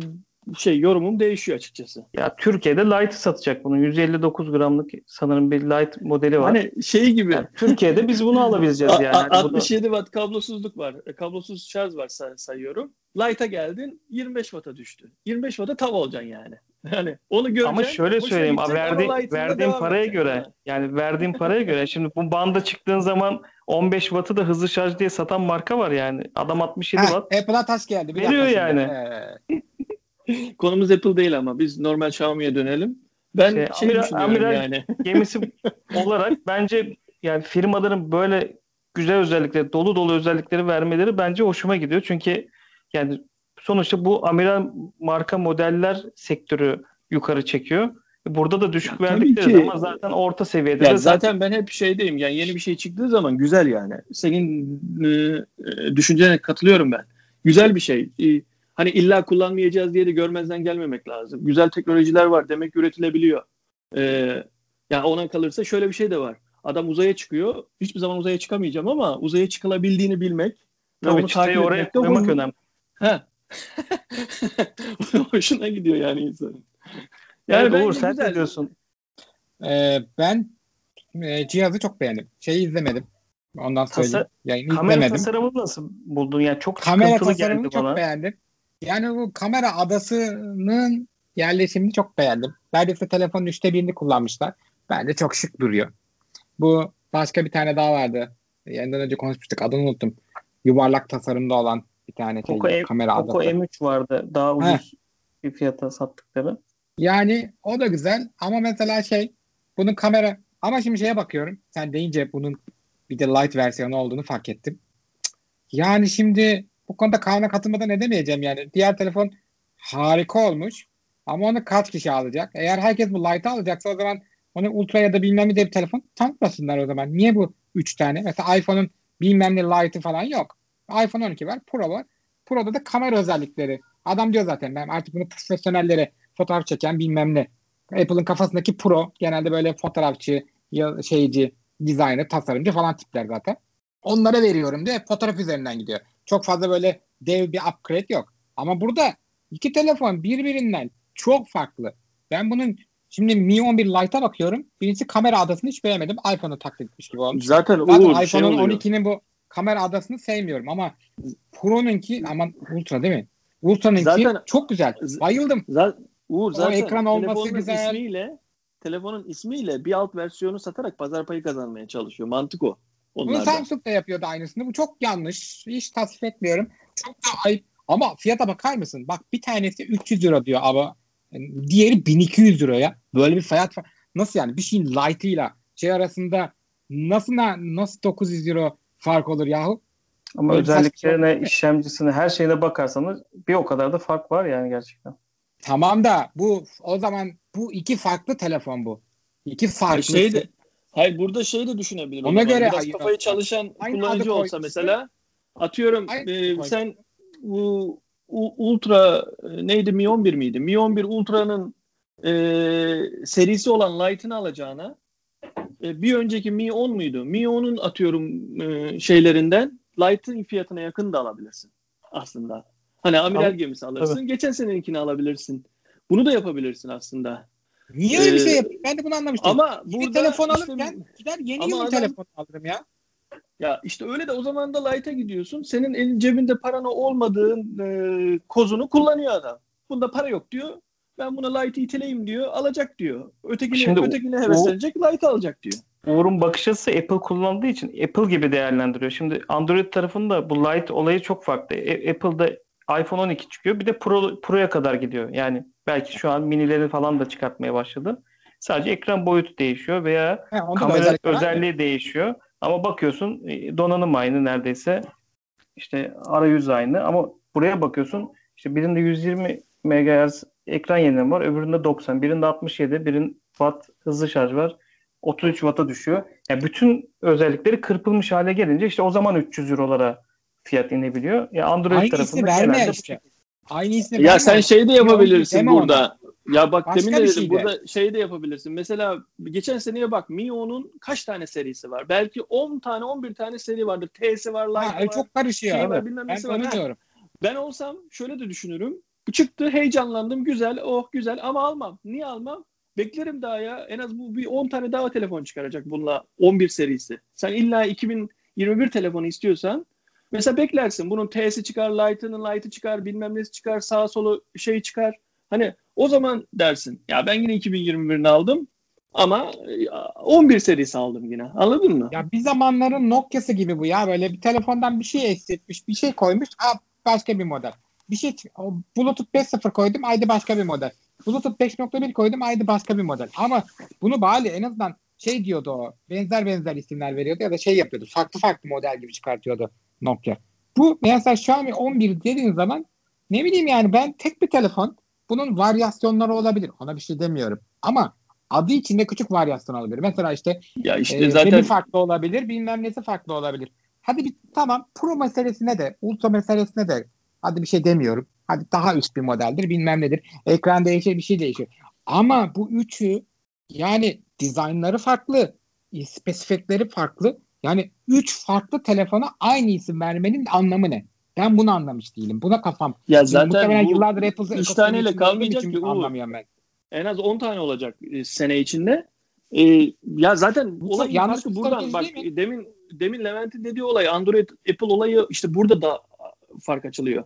şey yorumum değişiyor açıkçası. Ya Türkiye'de Lite'ı satacak bunun. 159 gramlık sanırım bir Lite modeli var. Hani şey gibi Yani Türkiye'de biz bunu alabileceğiz yani. da- 67 watt kablosuzluk var. E, Kablosuz şarj var say- sayıyorum. Light'a geldin 25 watt'a düştü. 25 watt'a tav olacaksın yani. Yani onu göreceksin. Ama şöyle hoşuna söyleyeyim, verdi, verdiğim paraya göre, yani verdiğim paraya göre, şimdi bu banda çıktığın zaman 15 wattı da hızlı şarj diye satan marka var yani. Adam 67 Heh, watt. Apple'a taş geldi. Bir Veriyor yani. [laughs] Konumuz Apple değil ama biz normal Xiaomi'ye dönelim. Ben Şey, şey, amiral- yani. [laughs] Gemisi olarak bence yani firmaların böyle güzel özellikleri, dolu dolu özellikleri vermeleri bence hoşuma gidiyor. Çünkü yani sonuçta bu amiral marka modeller sektörü yukarı çekiyor. Burada da düşük Ya verdikleri ki. zaman zaten orta seviyede Ya de zaten ben hep şeydeyim yani yeni bir şey çıktığı zaman güzel yani. Senin e, e, düşüncene katılıyorum ben. güzel bir şey. Ee, hani illa kullanmayacağız diye de görmezden gelmemek lazım. Güzel teknolojiler var demek üretilebiliyor. Ee, yani ona kalırsa şöyle bir şey de var. Adam uzaya çıkıyor. Hiçbir zaman uzaya çıkamayacağım ama uzaya çıkılabildiğini bilmek ve Tabii onu çıtayı takip oraya etmek de önemli. He. [laughs] Hoşuna gidiyor yani insanın. Yani Yani Uğur sen güzel. ne diyorsun? Ee, ben e, cihazı çok beğendim. Şeyi izlemedim. Ondan Tasa- söyleyeyim. Yayını Kamera izlemedim. tasarımını nasıl buldun? Yani çok Kamera tasarımını geldi çok bana. beğendim. Yani bu kamera adasının yerleşimini çok beğendim. Neredeyse telefonun üçte birini kullanmışlar. Bence çok şık duruyor. Bu başka bir tane daha vardı. Yayından önce konuşmuştuk. Adını unuttum. Yuvarlak tasarımda olan bir tane şey, Poco, M, kamera Poco adası. M3 vardı. Daha ucuz Heh. bir fiyata sattıkları. Yani o da güzel ama mesela şey bunun kamera ama şimdi şeye bakıyorum. Sen deyince bunun bir de light versiyonu olduğunu fark ettim. Yani şimdi bu konuda Kaan'a katılmadan edemeyeceğim yani. Diğer telefon harika olmuş ama onu kaç kişi alacak? Eğer herkes bu light'ı alacaksa o zaman onu ultra ya da bilmem ne diye bir telefon tanıtmasınlar o zaman. Niye bu 3 tane? Mesela iPhone'un bilmem ne light'ı falan yok. iPhone 12 var, Pro var. Pro'da da kamera özellikleri. Adam diyor zaten ben artık bunu profesyonellere fotoğraf çeken bilmem ne. Apple'ın kafasındaki Pro genelde böyle fotoğrafçı, şeyci, designer, tasarımcı falan tipler zaten. Onlara veriyorum diye fotoğraf üzerinden gidiyor. Çok fazla böyle dev bir upgrade yok. Ama burada iki telefon birbirinden çok farklı. Ben bunun şimdi Mi 11 Lite'a bakıyorum. Birincisi kamera adasını hiç beğenmedim. iPhone'u taklit etmiş gibi olmuş. Zaten Zaten şey iPhone'un oluyor. 12'nin bu kamera adasını sevmiyorum ama Pro'nunki aman Ultra değil mi? Ultra'nınki Zaten- çok güzel. Bayıldım. Zaten, Uğur O zaten ekran olması güzel. ismiyle telefonun ismiyle bir alt versiyonu satarak pazar payı kazanmaya çalışıyor. Mantık o. Bunu. Samsung da yapıyordu aynısını. Bu çok yanlış. Hiç tasvip etmiyorum. Çok da ayıp. Ama fiyata bakar mısın? Bak bir tanesi 300 euro diyor ama yani diğeri 1200 euro ya. Böyle bir fiyat nasıl yani bir şeyin light'ıyla şey arasında nasıl nasıl 900 euro fark olur yahu? Ama Böyle bir saçma özelliklerine, şey. işlemcisine, her şeyine bakarsanız bir o kadar da fark var yani gerçekten. Tamam da bu o zaman bu iki farklı telefon bu. İki farklı. Hayır, şey de, hayır burada şey de düşünebilir. Ona zaman. göre Biraz ayır- kafayı çalışan Aynı kullanıcı olsa koymuşsun. mesela atıyorum Aynı e, sen bu Ultra e, neydi Mi 11 miydi? Mi 11 Ultra'nın e, serisi olan Lite'ını alacağına e, bir önceki Mi 10 muydu? Mi 10'un atıyorum e, şeylerinden Lite'ın fiyatına yakın da alabilirsin aslında. Hani amiral Ama- gemisi alırsın. Geçen seneninkini alabilirsin. Bunu da yapabilirsin aslında. Niye öyle bir şey Ee, yapayım? Ben de bunu anlamıştım. Ama Yeni burada telefon işte- alırken gider yeni yılın adam- telefonu alırım ya. Ya işte öyle de o zaman da Light'a gidiyorsun. Senin elin cebinde paran olmadığın e, kozunu kullanıyor adam. Bunda para yok diyor. Ben buna Light'ı iteleyim diyor. Alacak diyor. Ötekini, Şimdi ötekine heveslenecek Light alacak diyor. Uğur'un bakış açısı Apple kullandığı için Apple gibi değerlendiriyor. Şimdi Android tarafında bu Lite olayı çok farklı. E- Apple'da iPhone 12 çıkıyor. Bir de Pro, Pro'ya kadar gidiyor. Yani belki şu an minileri falan da çıkartmaya başladı. Sadece ekran boyutu değişiyor veya He, kamera özelliği değişiyor. Ama bakıyorsun e, donanım aynı neredeyse. İşte arayüz aynı ama buraya bakıyorsun işte birinde 120 MHz ekran yenileme var. Öbüründe 90. Birinde 67. Birin watt hızlı şarj var. 33 Watt'a düşüyor. Yani bütün özellikleri kırpılmış hale gelince işte o zaman 300 Euro'lara fiyat inebiliyor. Ya Android Aynı tarafında verme işte. Aynı ismi Ya verme. sen şey de yapabilirsin deme ona. burada. Ya bak Başka demin de dedim şey de. burada şey de yapabilirsin. Mesela geçen seneye bak Mio'nun kaç tane serisi var? Belki 10 tane 11 tane seri vardır. T'si var, Ha, Lite'ı var. çok karışıyor. şey var, bilmem Ben var. diyorum. Ben olsam şöyle de düşünürüm. Bu çıktı heyecanlandım güzel oh güzel ama almam. Niye almam? Beklerim daha ya. En az bu bir 10 tane daha telefon çıkaracak bununla 11 serisi. Sen illa 2021 telefonu istiyorsan mesela beklersin. Bunun T'si çıkar, Lite'ının Lite'ı çıkar, bilmem nesi çıkar, sağ solu şey çıkar. Hani o zaman dersin. Ya ben yine 2021'ini aldım ama e, 11 serisi aldım yine. Anladın mı? Ya bir zamanların Nokia'sı gibi bu ya. Böyle bir telefondan bir şey eksiltmiş, bir şey koymuş. Aa, başka bir model. Bir şey Bluetooth 5.0 koydum aydı başka bir model. Bluetooth 5.1 koydum aydı başka bir model. Ama bunu bari en azından şey diyordu o. Benzer benzer isimler veriyordu ya da şey yapıyordu. Farklı farklı model gibi çıkartıyordu Nokia. Bu mesela Xiaomi 11 dediğin zaman ne bileyim yani ben tek bir telefon bunun varyasyonları olabilir. Ona bir şey demiyorum. Ama adı içinde küçük varyasyon olabilir. Mesela işte Ya işte ee, zaten farklı olabilir, bilmem nesi farklı olabilir. Hadi bir tamam Pro meselesine de, Ultra meselesine de Hadi bir şey demiyorum. Hadi daha üst bir modeldir bilmem nedir. Ekran değişir bir şey değişiyor. Ama bu üçü yani dizaynları farklı, spesifikleri farklı. Yani üç farklı telefona aynı isim vermenin anlamı ne? Ben bunu anlamış değilim. Buna kafam. Ya Şimdi zaten muhtemelen bu yıllardır Apple'ın üç taneyle kalmayacak ki anlamıyorum ben. en az 10 tane olacak e, sene içinde. E, ya zaten Bu olay yanlış farkı buradan bak demin demin Levent'in dediği olay Android Apple olayı işte burada da fark açılıyor.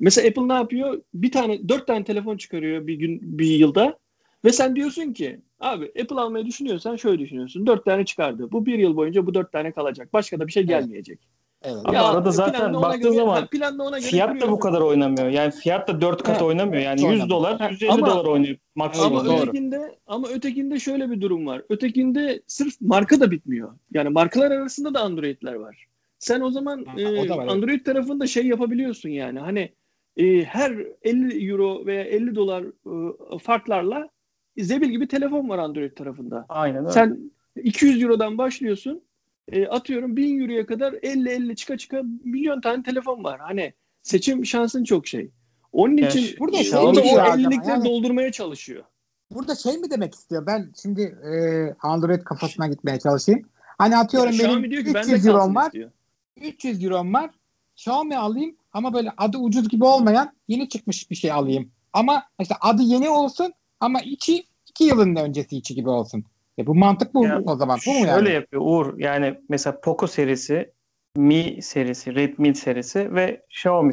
Mesela Apple ne yapıyor? Bir tane dört tane telefon çıkarıyor bir gün bir yılda ve sen diyorsun ki abi Apple almayı düşünüyorsan şöyle düşünüyorsun. Dört tane çıkardı. Bu bir yıl boyunca bu dört tane kalacak. Başka da bir şey Evet. gelmeyecek. Evet. Ama Ya, arada zaten baktığın göre- zaman ha, planla ona göre fiyat da bu kadar oynamıyor. Yani fiyat da 4 kat Ha, oynamıyor. Yani hiç 100 oynamıyor. dolar, Ha, 150 ama- dolar oynuyor maksimum. Ama Doğru. ötekinde ama ötekinde şöyle bir durum var. Ötekinde sırf marka da bitmiyor. Yani markalar arasında da Android'ler var. Sen o zaman Ha, e, o var, evet. Android tarafında şey yapabiliyorsun yani. Hani e, her 50 euro veya 50 dolar e, farklarla zebil gibi telefon var Android tarafında. Aynen öyle. Sen 200 eurodan başlıyorsun. E, atıyorum 1000 euroya kadar 50-50 çıka çıka milyon tane telefon var. Hani seçim şansın çok şey. Onun için burada o da o var ama 50'likleri yani- doldurmaya çalışıyor. Burada şey mi demek istiyor? Ben şimdi e, Android kafasına gitmeye çalışayım. Hani atıyorum Ya benim Xiaomi diyor ki bende 300 eurom var. istiyor. 300 eurom var. Xiaomi alayım ama böyle adı ucuz gibi olmayan yeni çıkmış bir şey alayım. Ama işte adı yeni olsun ama içi 2 yılın öncesi içi gibi olsun. E bu mantık bu Ya, o zaman. Bu mu Şöyle yani? yapıyor Uğur. Yani mesela Poco serisi, Mi serisi, Redmi serisi ve Xiaomi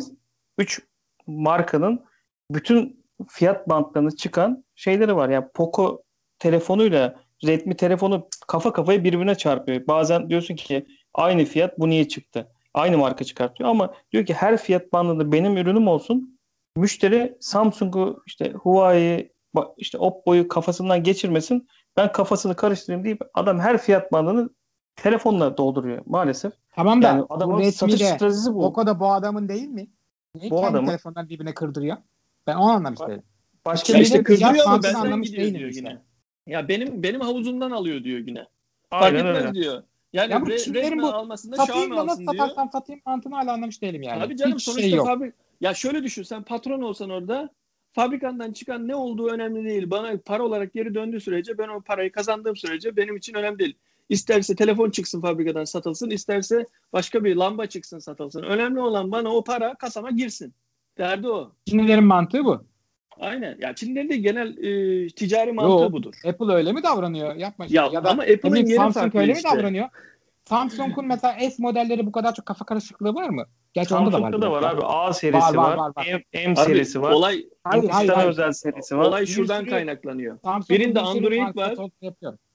3 markanın bütün fiyat bantlarını çıkan şeyleri var. Yani Poco telefonuyla Redmi telefonu kafa kafaya birbirine çarpıyor. Bazen diyorsun ki aynı fiyat bu niye çıktı? Aynı marka çıkartıyor ama diyor ki her fiyat bandında benim ürünüm olsun. Müşteri Samsung'u işte Huawei'yi işte Oppo'yu kafasından geçirmesin. Ben kafasını karıştırayım deyip adam her fiyat bandını telefonla dolduruyor maalesef. Tamam da Yani bu adamın satış Redmi'de stratejisi bu. Poco da bu adamın değil mi? Niye Bu kendi adamın. telefonları birbirine kırdırıyor? Ben onu anlamış değilim. Başka bir işte şey kırdırıyor ama benden anlamış gidiyor diyor işte. yine. Ya benim benim havuzumdan alıyor diyor yine. Fark etmez öyle. diyor. Yani Ya bu Re- Çinlerin bu almasında Satayım diyor. satarsam satayım mantığını hala anlamış değilim yani. Tabii canım Hiç sonuçta şey yok. fabrik ya şöyle düşün sen patron olsan orada fabrikandan çıkan ne olduğu önemli değil. Bana para olarak geri döndüğü sürece ben o parayı kazandığım sürece benim için önemli değil. İsterse telefon çıksın fabrikadan satılsın, isterse başka bir lamba çıksın satılsın. Önemli olan bana o para kasama girsin. Derdi o. Çinlilerin mantığı bu. Aynen. Ya Çinlerin de genel e, ticari mantığı Yok. budur. Apple öyle mi davranıyor? Yapma. Ya, ya da ama Apple'ın yeri Samsung öyle işte. mi davranıyor? Samsung'un mesela S modelleri bu kadar çok kafa karışıklığı var mı? Gerçi onda da var. Samsung'da da var abi. A serisi Var, var. var, var. M, M Abi, serisi var. Olay Hayır, hayır, hayır. özel serisi var. olay Bir şuradan sürü- kaynaklanıyor. Samsung'un Birinde bir Android var.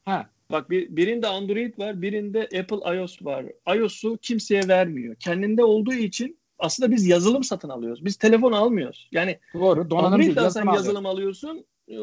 Ha. Bak bir, birinde Android var, birinde Apple iOS var. iOS'u kimseye vermiyor. Kendinde olduğu için aslında biz yazılım satın alıyoruz. Biz telefon almıyoruz. Yani Doğru. Donanım Android değil. alsan yazılım alıyorsun. e,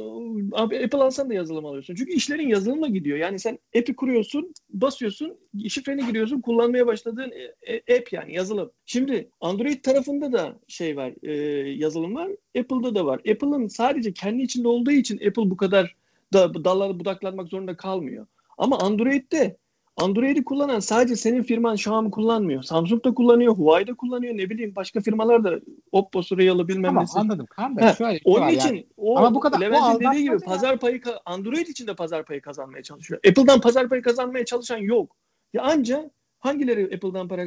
Abi Apple alsan da yazılım alıyorsun. Çünkü işlerin yazılımla gidiyor. Yani sen app'i kuruyorsun, basıyorsun, şifreni giriyorsun, kullanmaya başladığın e, e, app yani yazılım. Şimdi Android tarafında da şey var, e, yazılım var. Apple'da da var. Apple'ın sadece kendi içinde olduğu için Apple bu kadar da dallara budaklanmak zorunda kalmıyor. Ama Android'de Android'i kullanan sadece senin firman Xiaomi kullanmıyor. Samsung da kullanıyor, Huawei de kullanıyor. Ne bileyim başka firmalar da Oppo'su, Real'ı bilmem Tamam nesi. anladım. Kan He, da şöyle şey Onun için yani. o Ama bu kadar- Levent'in dediği gibi ya. pazar payı Android için de pazar payı kazanmaya çalışıyor. Apple'dan pazar payı kazanmaya çalışan yok. Ya anca hangileri Apple'dan para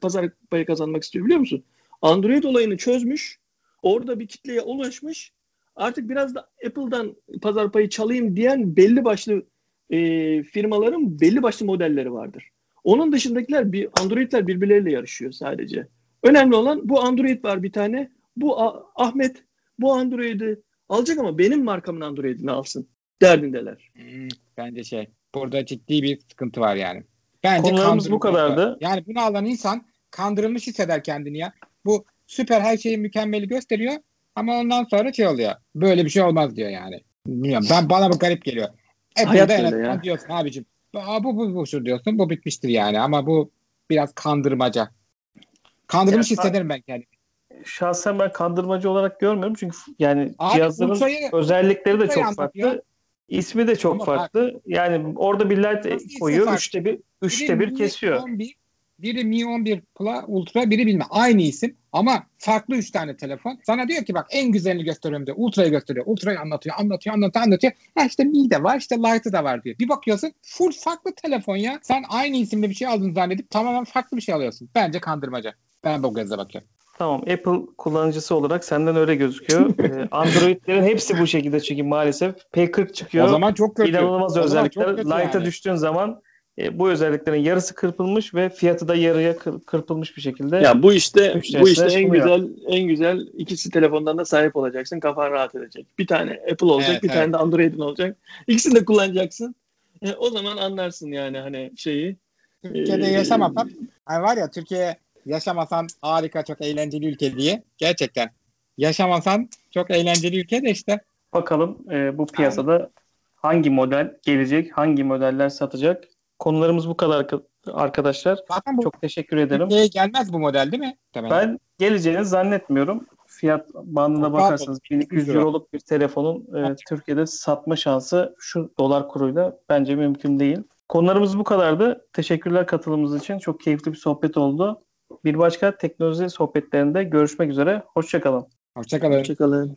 pazar payı kazanmak istiyor biliyor musun? Android olayını çözmüş. Orada bir kitleye ulaşmış. Artık biraz da Apple'dan pazar payı çalayım diyen belli başlı e, firmaların belli başlı modelleri vardır. Onun dışındakiler bir Android'ler birbirleriyle yarışıyor sadece. Önemli olan bu Android var bir tane. Bu A- Ahmet bu Android'i alacak ama benim markamın Android'ini alsın derdindeler. Hmm, bence şey. Burada ciddi bir sıkıntı var yani. Bence Konularımız bu kadardı. Yani bunu alan insan kandırılmış hisseder kendini ya. Bu süper her şeyi mükemmeli gösteriyor ama ondan sonra şey oluyor. Böyle bir şey olmaz diyor yani. Bilmiyorum. Ben bana bu garip geliyor. Apple'a da en azından ya. diyorsun abicim. Bu bu bu şu diyorsun. Bu bitmiştir yani ama bu biraz kandırmaca. Kandırılmış Ya, hissederim ben kendimi. Şahsen ben kandırmacı olarak görmüyorum. Çünkü yani Abi, cihazların Ultra'yı- özellikleri de çok anlatıyor. farklı. İsmi de çok Ama bak- farklı. Yani orada bir light koyuyor. farklı? Üçte bir, üçte bir kesiyor. 11, Biri Mi 11 Plus Ultra, biri bilmem. Aynı isim ama farklı 3 tane telefon. Sana diyor ki bak en güzelini gösteriyorum diyor. Ultra'yı gösteriyor. Ultra'yı anlatıyor, anlatıyor, anlatıyor, anlatıyor. Ha işte Mi de var, işte Lite'ı da var diyor. Bir bakıyorsun full farklı telefon ya. Sen aynı isimde bir şey aldın zannedip tamamen farklı bir şey alıyorsun. Bence kandırmaca. Ben bu gözle bakıyorum. Tamam Apple kullanıcısı olarak senden öyle gözüküyor. [laughs] Ee, Android'lerin hepsi bu şekilde çünkü maalesef P40 çıkıyor. O zaman çok kötü. İnanılmaz O özellikler. Lite'a yani. düştüğün zaman e, bu özelliklerin yarısı kırpılmış ve fiyatı da yarıya kır- kırpılmış bir şekilde. Ya bu işte bu işte en sunuyor. güzel en güzel ikisi telefondan da sahip olacaksın. Kafan rahat edecek. Bir tane Apple olacak, Evet, bir evet. tane de Android'in olacak. İkisini de kullanacaksın. E, o zaman anlarsın yani hani şeyi. Türkiye'de Ee, yaşamasan ay var ya Türkiye yaşamasan harika çok eğlenceli ülke diye. Gerçekten. Yaşamasan çok eğlenceli ülke de işte. Bakalım e, bu piyasada hangi model gelecek, hangi modeller satacak. Konularımız bu kadar arka- arkadaşlar. Zaten bu Çok teşekkür ederim. Türkiye'ye gelmez bu model değil mi? Temel. Ben geleceğini zannetmiyorum. Fiyat bandına bakarsanız rahat 1200 lira. euroluk bir telefonun e, Türkiye'de satma şansı şu dolar kuruyla bence mümkün değil. Konularımız bu kadardı. Teşekkürler katılımınız için. Çok keyifli bir sohbet oldu. Bir başka teknoloji sohbetlerinde görüşmek üzere. Hoşçakalın. Hoşçakalın. Hoşçakalın.